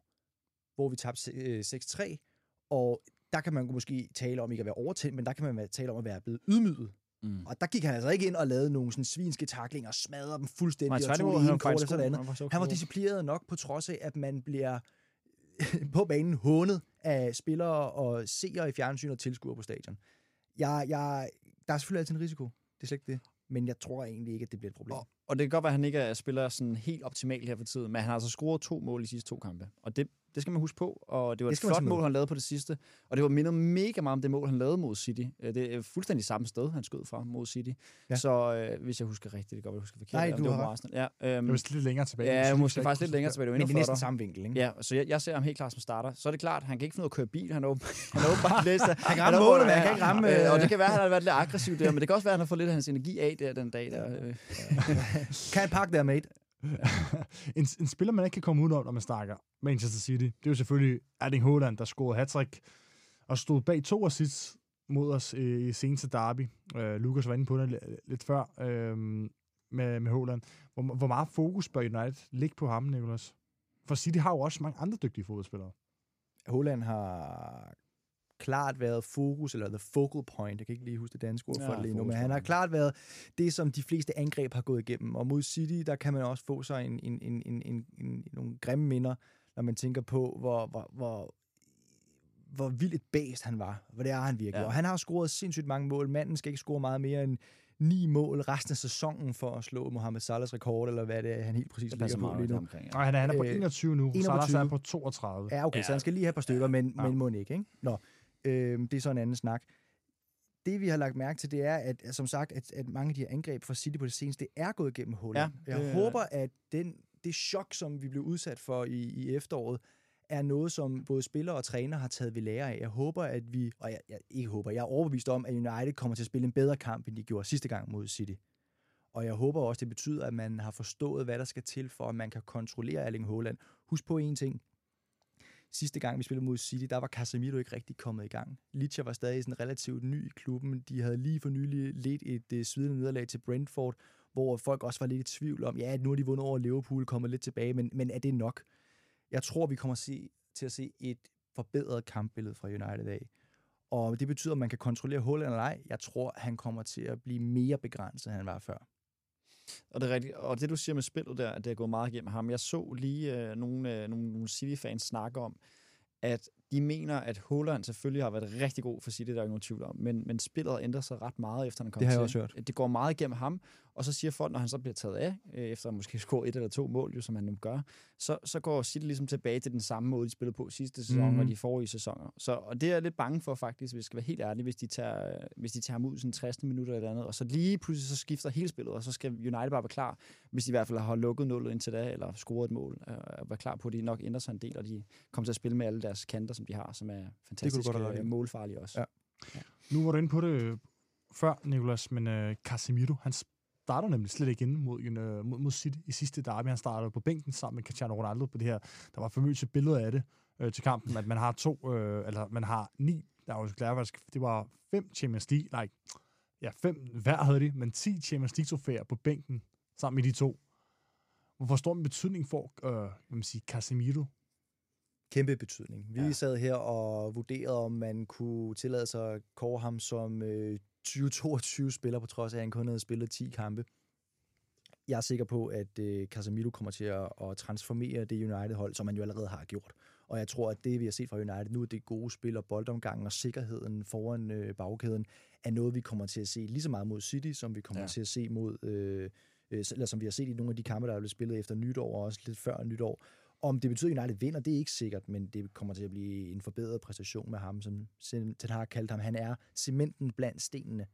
hvor vi tabte øh, 6-3, og der kan man måske tale om ikke at være overtændt, men der kan man tale om at være blevet ydmyget. Mm. Og der gik han altså ikke ind og lavede nogle sådan svinske taklinger og smadrede dem fuldstændig Nej, og tog han det var ene kort efter det andet. Han var Han var disciplineret nok på trods af, at man bliver på banen hånet af spillere og seere i fjernsyn og tilskuere på stadion. Jeg, jeg, der er selvfølgelig altid en risiko. Det er slet ikke det. Men jeg tror egentlig ikke, at det bliver et problem. Og, og det kan godt være, at han ikke er spiller sådan helt optimalt her for tiden, men han har altså scoret to mål i de sidste to kampe. Og det, det skal man huske på, og det var Det et flot mål, han lavede på det sidste. Og det var mindet mega meget om det mål, han lavede mod City. Øh, Det er fuldstændig samme sted, han skød fra mod City. Ja. Så øh, hvis jeg husker rigtigt, det være, jeg husker forkert. Nej, du det var har. Arsenal. Ja, Det øhm, var lidt længere tilbage. ja, Så måske det faktisk lidt længere tilbage. Det var Men det er næsten samme vinkel, ikke? Ja, så jeg, jeg ser ham helt klart som starter. Så er det klart, han kan ikke finde ud af at køre bil. Han er åbenbart læst. Han kan ramme målet, men han kan ikke ramme, Øh, og øh, det kan være, at han har været lidt aggressiv der, men det kan også være, at han har fået lidt af hans energi af der den dag. Der. Øh. Kan pakke der, mate? en, en spiller, man ikke kan komme ud om, når man snakker Manchester City, det er jo selvfølgelig Erling Haaland, der scorede hat og stod bag to assists mod os i, i seneste derby. Uh, Lukas var inde på det li- lidt før uh, med, med Haaland. Hvor, hvor meget fokus bør United ligge på ham, Nicolas? For City har jo også mange andre dygtige fodboldspillere. Holland har klart været fokus, eller the focal point, jeg kan ikke lige huske det danske ord for Ja, det lige nu, men han har klart været det, som de fleste angreb har gået igennem. Og mod City, der kan man også få sig en, en, en, en, en, en, nogle grimme minder, når man tænker på, hvor, hvor, hvor, hvor vildt et bæst han var. Hvor det er han virkelig. Ja. Og han har scoret sindssygt mange mål. Manden skal ikke score meget mere end ni mål resten af sæsonen for at slå Mohamed Salahs rekord, eller hvad det er, han helt præcis Det ligger på lige nu. omkring. Ja. Og han er, han er på Øh, 21 nu. 21. Salah er på 32. Ja, okay, ja. så han skal lige have et par stykker, men, Ja. ja. men må ikke, ikke? Nå, øh, det er så en anden snak. Det, vi har lagt mærke til, det er, at, som sagt, at, at mange af de her angreb fra City på det seneste, er gået igennem hullet. Ja, Jeg det- håber, at den, det chok, som vi blev udsat for i, i efteråret, er noget, som både spillere og træner har taget ved lære af. Jeg håber, at vi, og jeg, jeg ikke håber, jeg er overbevist om, at United kommer til at spille en bedre kamp, end de gjorde sidste gang mod City. Og jeg håber også, det betyder, at man har forstået, hvad der skal til, for at man kan kontrollere Erling Haaland. Husk på en ting. Sidste gang, vi spillede mod City, der var Casemiro ikke rigtig kommet i gang. Licha var stadig sådan relativt ny i klubben. De havde lige for nylig let et uh, svidende nederlag til Brentford, hvor folk også var lidt i tvivl om, ja, nu har de vundet over Liverpool, kommet lidt tilbage, men, men er det nok? Jeg tror, vi kommer at se, til at se et forbedret kampbillede fra United af. Og det betyder, at man kan kontrollere hullet eller ej. Jeg tror, han kommer til at blive mere begrænset, end han var før. Og det, er rigtigt. og det, du siger med spillet der, at det er gået meget igennem ham. Jeg så lige øh, nogle, øh, nogle, nogle City-fans snakke om, at de mener, at Holland selvfølgelig har været rigtig god for City, der er ikke nogen tvivl om, men, men spillet har ændret sig ret meget, efter han kom Det har jeg til. også hørt. Det går meget igennem ham, og så siger folk, når han så bliver taget af, øh, efter at måske score et eller to mål, jo, som han nu gør, så, så går City ligesom tilbage til den samme måde, de spillede på sidste sæson Mhm. og de forrige sæsoner. Så, og det er jeg lidt bange for faktisk, hvis jeg skal være helt ærlig, hvis de tager, hvis de tager ham ud i sådan 60 minutter eller andet, og så lige pludselig så skifter hele spillet, og så skal United bare være klar, hvis de i hvert fald har lukket nullet indtil da, eller scoret et mål, øh, og være klar på, at de nok ændrer sig en del, og de kommer til at spille med alle deres kanter, som de har, som er fantastisk godt have ret i. øh, målfarlige også. Ja. Nu var du inde på det øh, før, Nicolas, men øh, Casemiro, han starter nemlig slet ikke inde mod, øh, mod, mod City i sidste derby. Han starter på bænken sammen med Cristiano Ronaldo på det her. Der var famøse billeder af det øh, til kampen, at man har to, øh, eller man har ni, der var jo faktisk, det var fem Champions League, nej, ja, fem hver havde de, men 10 Champions League trofæer på bænken sammen med de to. Hvor stor en betydning får, øh, man sige, Casemiro Kæmpe betydning. Vi Ja. sad her og vurderede, om man kunne tillade sig at kåre ham som øh, 2022-spiller, på trods af, at han kun havde spillet 10 kampe. Jeg er sikker på, at øh, Casemiro kommer til at, at transformere det United-hold, som man jo allerede har gjort. Og jeg tror, at det, vi har set fra United nu, det gode spil og boldomgangen og sikkerheden foran øh, bagkæden, er noget, vi kommer til at se lige så meget mod City, som vi kommer Ja. ja. til at se mod, øh, øh, eller som vi har set i nogle af de kampe, der er blevet spillet efter nytår, og også lidt før nytår. Om det betyder, at United vinder, det er ikke sikkert, men det kommer til at blive en forbedret præstation med ham, som Ten har kaldt ham. Han er cementen blandt stenene.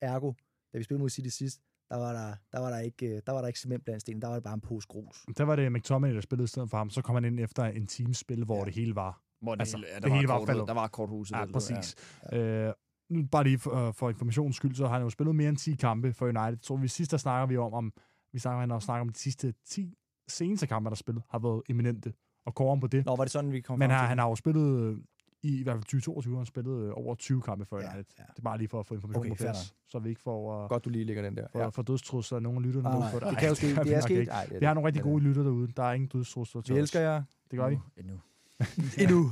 Ergo, da vi spillede mod City sidst, der var der, der, var der, ikke, øh, der var der ikke cement blandt stenene, der var det bare en pose grus. Der var det McTominay, der spillede i stedet for ham. Så kom han ind efter en teamspil, hvor ja. Det hele var. Hvor det, Altså, hele, ja, det der, var hele var kort, faldet. der var korthuset. Ja, det, præcis. Ja. Øh, nu bare lige for, uh, for informations skyld, så har han jo spillet mere end 10 kampe for United. Jeg tror, vi sidst der snakker vi om, om vi snakker, han har snakket om de sidste 10 seneste kampe, der er spillet, har været eminente. Og kåre ham på det. Nå, var det sådan, vi kom Men har, han har jo spillet øh, i, i hvert fald 2022 har han spillet øh, over 20 kampe for Ja, ja. Det er bare lige for at få information Okay, på plads, så vi ikke får, uh, Godt, du lige lægger den der. for, for dødstrusler nogle af lytterne derude det. det kan jo ske. Det er sket. ikke. Ej, det er Vi har nogle rigtig gode lytter derude. Der er ingen dødstrusler til Vi os. elsker jer. Det gør vi. Endnu. Endnu.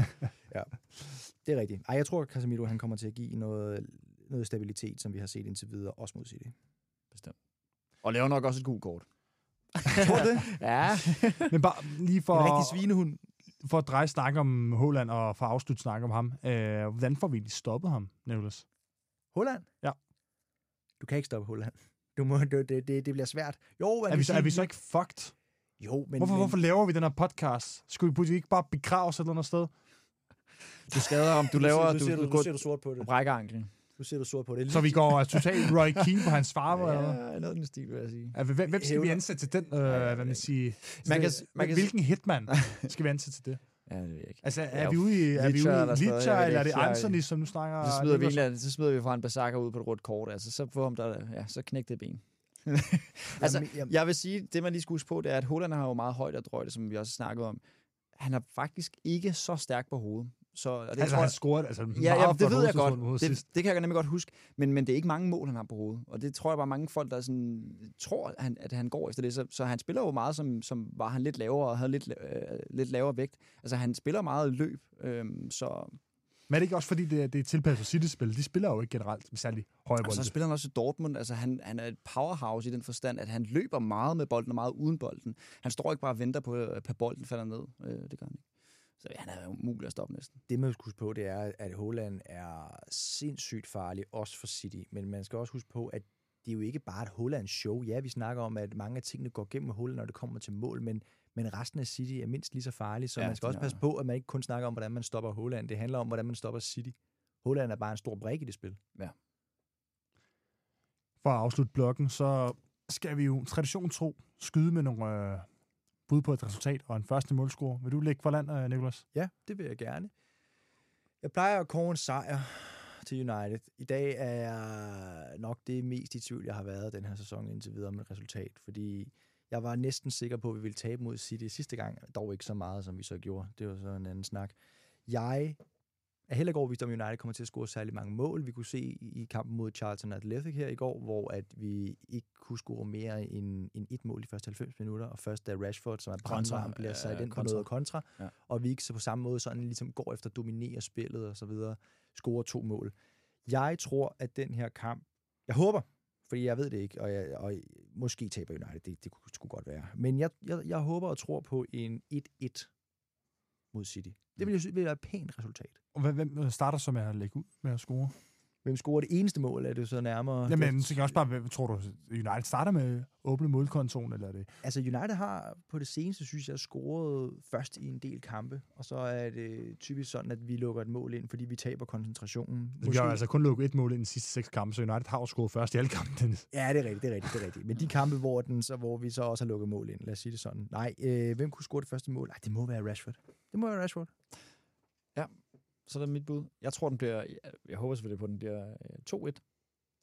ja, det er rigtigt. Ej, jeg tror, Casemiro han kommer til at give noget, noget stabilitet, som vi har set indtil videre, også mod City. Bestemt. Og laver nok også et gult kort. Tror du det? Ja. Men bare lige for, En rigtig svinehund. for at dreje snak om Holland og for at afslutte snak om ham. Øh, hvordan får vi egentlig stoppet ham, Nicholas? Holland? Ja. Du kan ikke stoppe Holland. Du må, det, det, det, det bliver svært. Jo, Er kan vi, så, er vi så ikke fucked? Jo, men... hvorfor, men, hvorfor laver vi den her podcast? Skulle vi ikke bare begrave os et eller andet sted? Du skader ham. Du laver... Du, ser du, du, du, nu går ser du sort på det. og brækker anklen. Nu ser du sort på det. Så vi går totalt Roy Keane på hans far, eller hvad? Ja, noget i den stil, vil jeg sige. Ja, hvem, hvem skal vi ansætte til den, øh, hvad man siger? Man kan- man kan- Hvilken hitman skal vi ansætte til det? Ja, det ved jeg ikke. Altså, er Ja, vi ude i, er vi ude eller i noget, jeg ved eller er det Anthony, som nu snakker? Så smider, vi egentlig, så smider vi fra en Basaka ud på et rødt kort. Altså, så får ham der, ja, så knæk det ben. altså, Jamen, jamen, jeg vil sige, det man lige skal huske på, det er, at Holland har jo meget højt og drøjt, som vi også snakkede om. Han er faktisk ikke så stærk på hovedet. Så, og det Altså, tror han scorede altså ja, meget ja, det ved jeg godt. Det, det kan jeg nemlig godt huske. Men, men det er ikke mange mål, han har på hovedet. Og det tror jeg bare mange folk, der sådan, tror, at han, at han går efter det. Så, så han spiller jo meget, som, som var han lidt lavere og havde lidt, øh, lidt lavere vægt. Altså han spiller meget løb. Øhm, så Men er det ikke også, fordi det, er- det er tilpasset City-spil? De spiller jo ikke generelt med særlig høje Og så bolde. spiller han også i Dortmund. Altså, han, han er et powerhouse i den forstand, at han løber meget med bolden og meget uden bolden. Han står ikke bare og venter på, at bolden falder ned. Øh, det gør han ikke. Så ja, han er umulig at stoppe næsten. det man skal huske på, det er, at Holland er sindssygt farlig, også for City. Men man skal også huske på, at det er jo ikke bare et Holland-show. Ja, vi snakker om, at mange af tingene går gennem Holland, når det kommer til mål, men, men resten af City er mindst lige så farlig, så Ja, ja, man skal også passe på, at man ikke kun snakker om, hvordan man stopper Holland. Det handler om, hvordan man stopper City. Holland er bare en stor brik i det spil. For at afslutte blokken, så skal vi jo tradition tro skyde med nogle øh, bud på et resultat og en første målscore. Vil du lægge for land, øh, Nicolas? Ja, det vil jeg gerne. Jeg plejer at kåre en sejr til United. I dag er jeg nok det mest i tvivl, jeg har været den her sæson indtil videre med et resultat, fordi jeg var næsten sikker på, at vi ville tabe mod City sidste gang, dog ikke så meget, som vi så gjorde. Det var så en anden snak. Jeg er heller ikke overbevist om, at United kommer til at score særlig mange mål. Vi kunne se i kampen mod Charlton Athletic her i går, hvor at vi ikke kunne score mere end, end et mål i første 90 minutter, og først da Rashford, som er brandvarm, bliver sat ja, ind på noget kontra, Ja. og vi ikke så på samme måde sådan ligesom går efter at dominere spillet og så videre, score to mål. Jeg tror, at den her kamp, jeg håber, fordi jeg ved det ikke, og, jeg, og måske taber United, det, det kunne sgu godt være, men jeg, jeg, jeg håber og tror på en 1-1 mod City. Det vil, jeg synes, vil være et pænt resultat. Og hvem- starter så med at lægge ud med at score? Hvem scorer det eneste mål, er det så nærmere? Jamen, så kan jeg også bare, hvem tror du, United starter med åbne målkontoen, eller er det? Altså United har på det seneste, synes jeg, scoret først i en del kampe, og så er det typisk sådan, at vi lukker et mål ind, fordi vi taber koncentrationen. Vi har altså kun lukket et mål ind i de sidste seks kampe, så United har jo scoret først i alle kampe. Ja, det er rigtigt, det er rigtigt, det er rigtigt. Men de kampe, hvor, den, så, hvor vi så også har lukket mål ind, lad os sige det sådan. Nej, øh, hvem kunne score det første mål? Nej, det må være Rashford. Det må være Rashford. Så er det mit bud. Jeg tror, den bliver... Jeg håber selvfølgelig på, at den bliver øh, 2-1.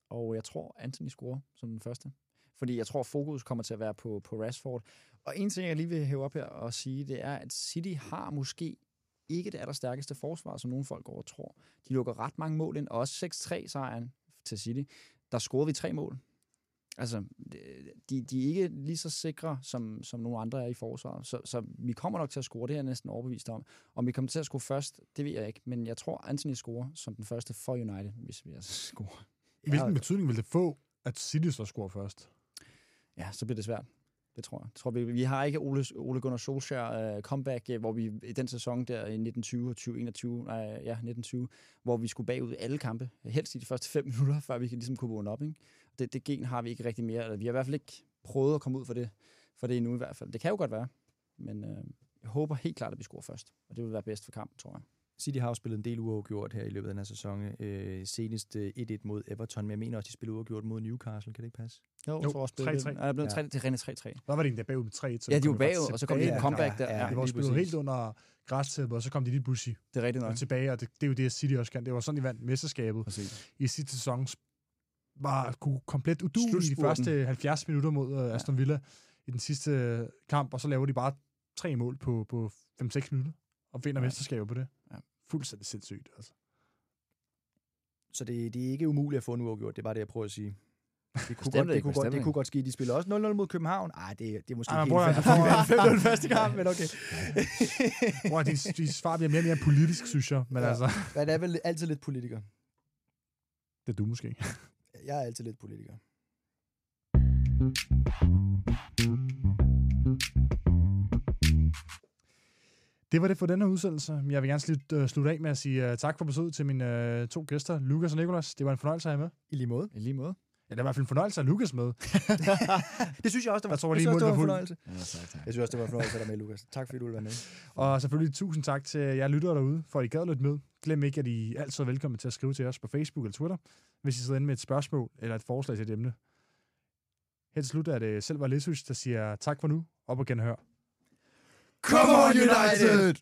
Og jeg tror, Anthony scorer som den første. Fordi jeg tror, fokus kommer til at være på, på Rashford. Og en ting, jeg lige vil hæve op her og sige, det er, at City har måske ikke det allerstærkeste forsvar, som nogle folk over tror. De lukker ret mange mål ind, og også 6-3-sejren til City. Der scorede vi tre mål. Altså, de, de er ikke lige så sikre, som, som nogle andre er i forsvaret. Så, så vi kommer nok til at score, det er jeg næsten overbevist om. Om vi kommer til at score først, det ved jeg ikke. Men jeg tror, Anthony scorer som den første for United, hvis vi altså scorer. Hvilken betydning vil det få, at City så scorer først? Ja, så bliver det svært. Det tror jeg. jeg tror, vi, vi har ikke Ole, Ole Gunnar Solskjaer uh, comeback, uh, hvor vi i den sæson der i 1920 og 2021, nej, ja, 1920, hvor vi skulle bagud i alle kampe. Helst i de første fem minutter, før vi kan ligesom kunne vågne op. Ikke? Det, det gen har vi ikke rigtig mere. Eller vi har i hvert fald ikke prøvet at komme ud for det, for det endnu i hvert fald. Det kan jo godt være, men uh, jeg håber helt klart, at vi scorer først. Og det vil være bedst for kampen, tror jeg. City har jo spillet en del uafgjort her i løbet af den her sæson. Øh, senest øh, 1-1 mod Everton, men jeg mener også, de spillede uafgjort mod Newcastle. Kan det ikke passe? Jo, Jo, jeg tror også, 3-3. det er blevet Ja. 3, det er rent 3-3. Hvad var det egentlig, der bagud med 3 Ja, de var bagud, og så kom de en comeback Ja, der. ja, Ja, Det var spillet helt under græstæppet, og så kom de lige pludselig det er rigtigt nok. tilbage, og det, det er jo det, City også kan. Det var sådan, de vandt mesterskabet Præcis. i sidste sæson. Var komplet udulige i de første 70 minutter mod uh, Aston Villa i den sidste øh, kamp, og så laver de bare tre mål på, på 5-6 minutter, og vinder Ja. mesterskabet på det. fuldstændig sindssygt. Altså. Så det, det er ikke umuligt at få en uafgjort, det er bare det, jeg prøver at sige. Det kunne, godt, det, kunne godt, det kunne godt ske. De spiller også 0-0 mod København. Nej, det, det er måske Ej, ikke helt fair, altså, fordi vi vandt 5-0 første kamp, men okay. Bror, de, de svar bliver mere og mere politisk, synes jeg. Men ja. Ja. altså, Men det er vel altid lidt politiker. det er du måske. Jeg er altid lidt politiker. Det var det for denne udsendelse. Jeg vil gerne slutte, uh, slutte af med at sige uh, tak for besøget til mine uh, to gæster, Lukas og Nikolas. Det var en fornøjelse at have med. I lige måde. I lige måde. Ja, det var i hvert fald en fornøjelse at Lukas med. Det synes jeg også, det var, Jeg tror, jeg lige synes også, det var en fornøjelse. Ja, tak, tak. Jeg synes også, det var en fornøjelse at have dig med, Lukas. Tak fordi du ville være med. Og selvfølgelig tusind tak til jer lyttere derude, for at I gad lidt med. Glem ikke, at I altid er velkommen til at skrive til os på Facebook eller Twitter, hvis I sidder inde med et spørgsmål eller et forslag til et emne. Her til slut er det selv var Lessus, der siger tak for nu. Op og genhør. Come on, United!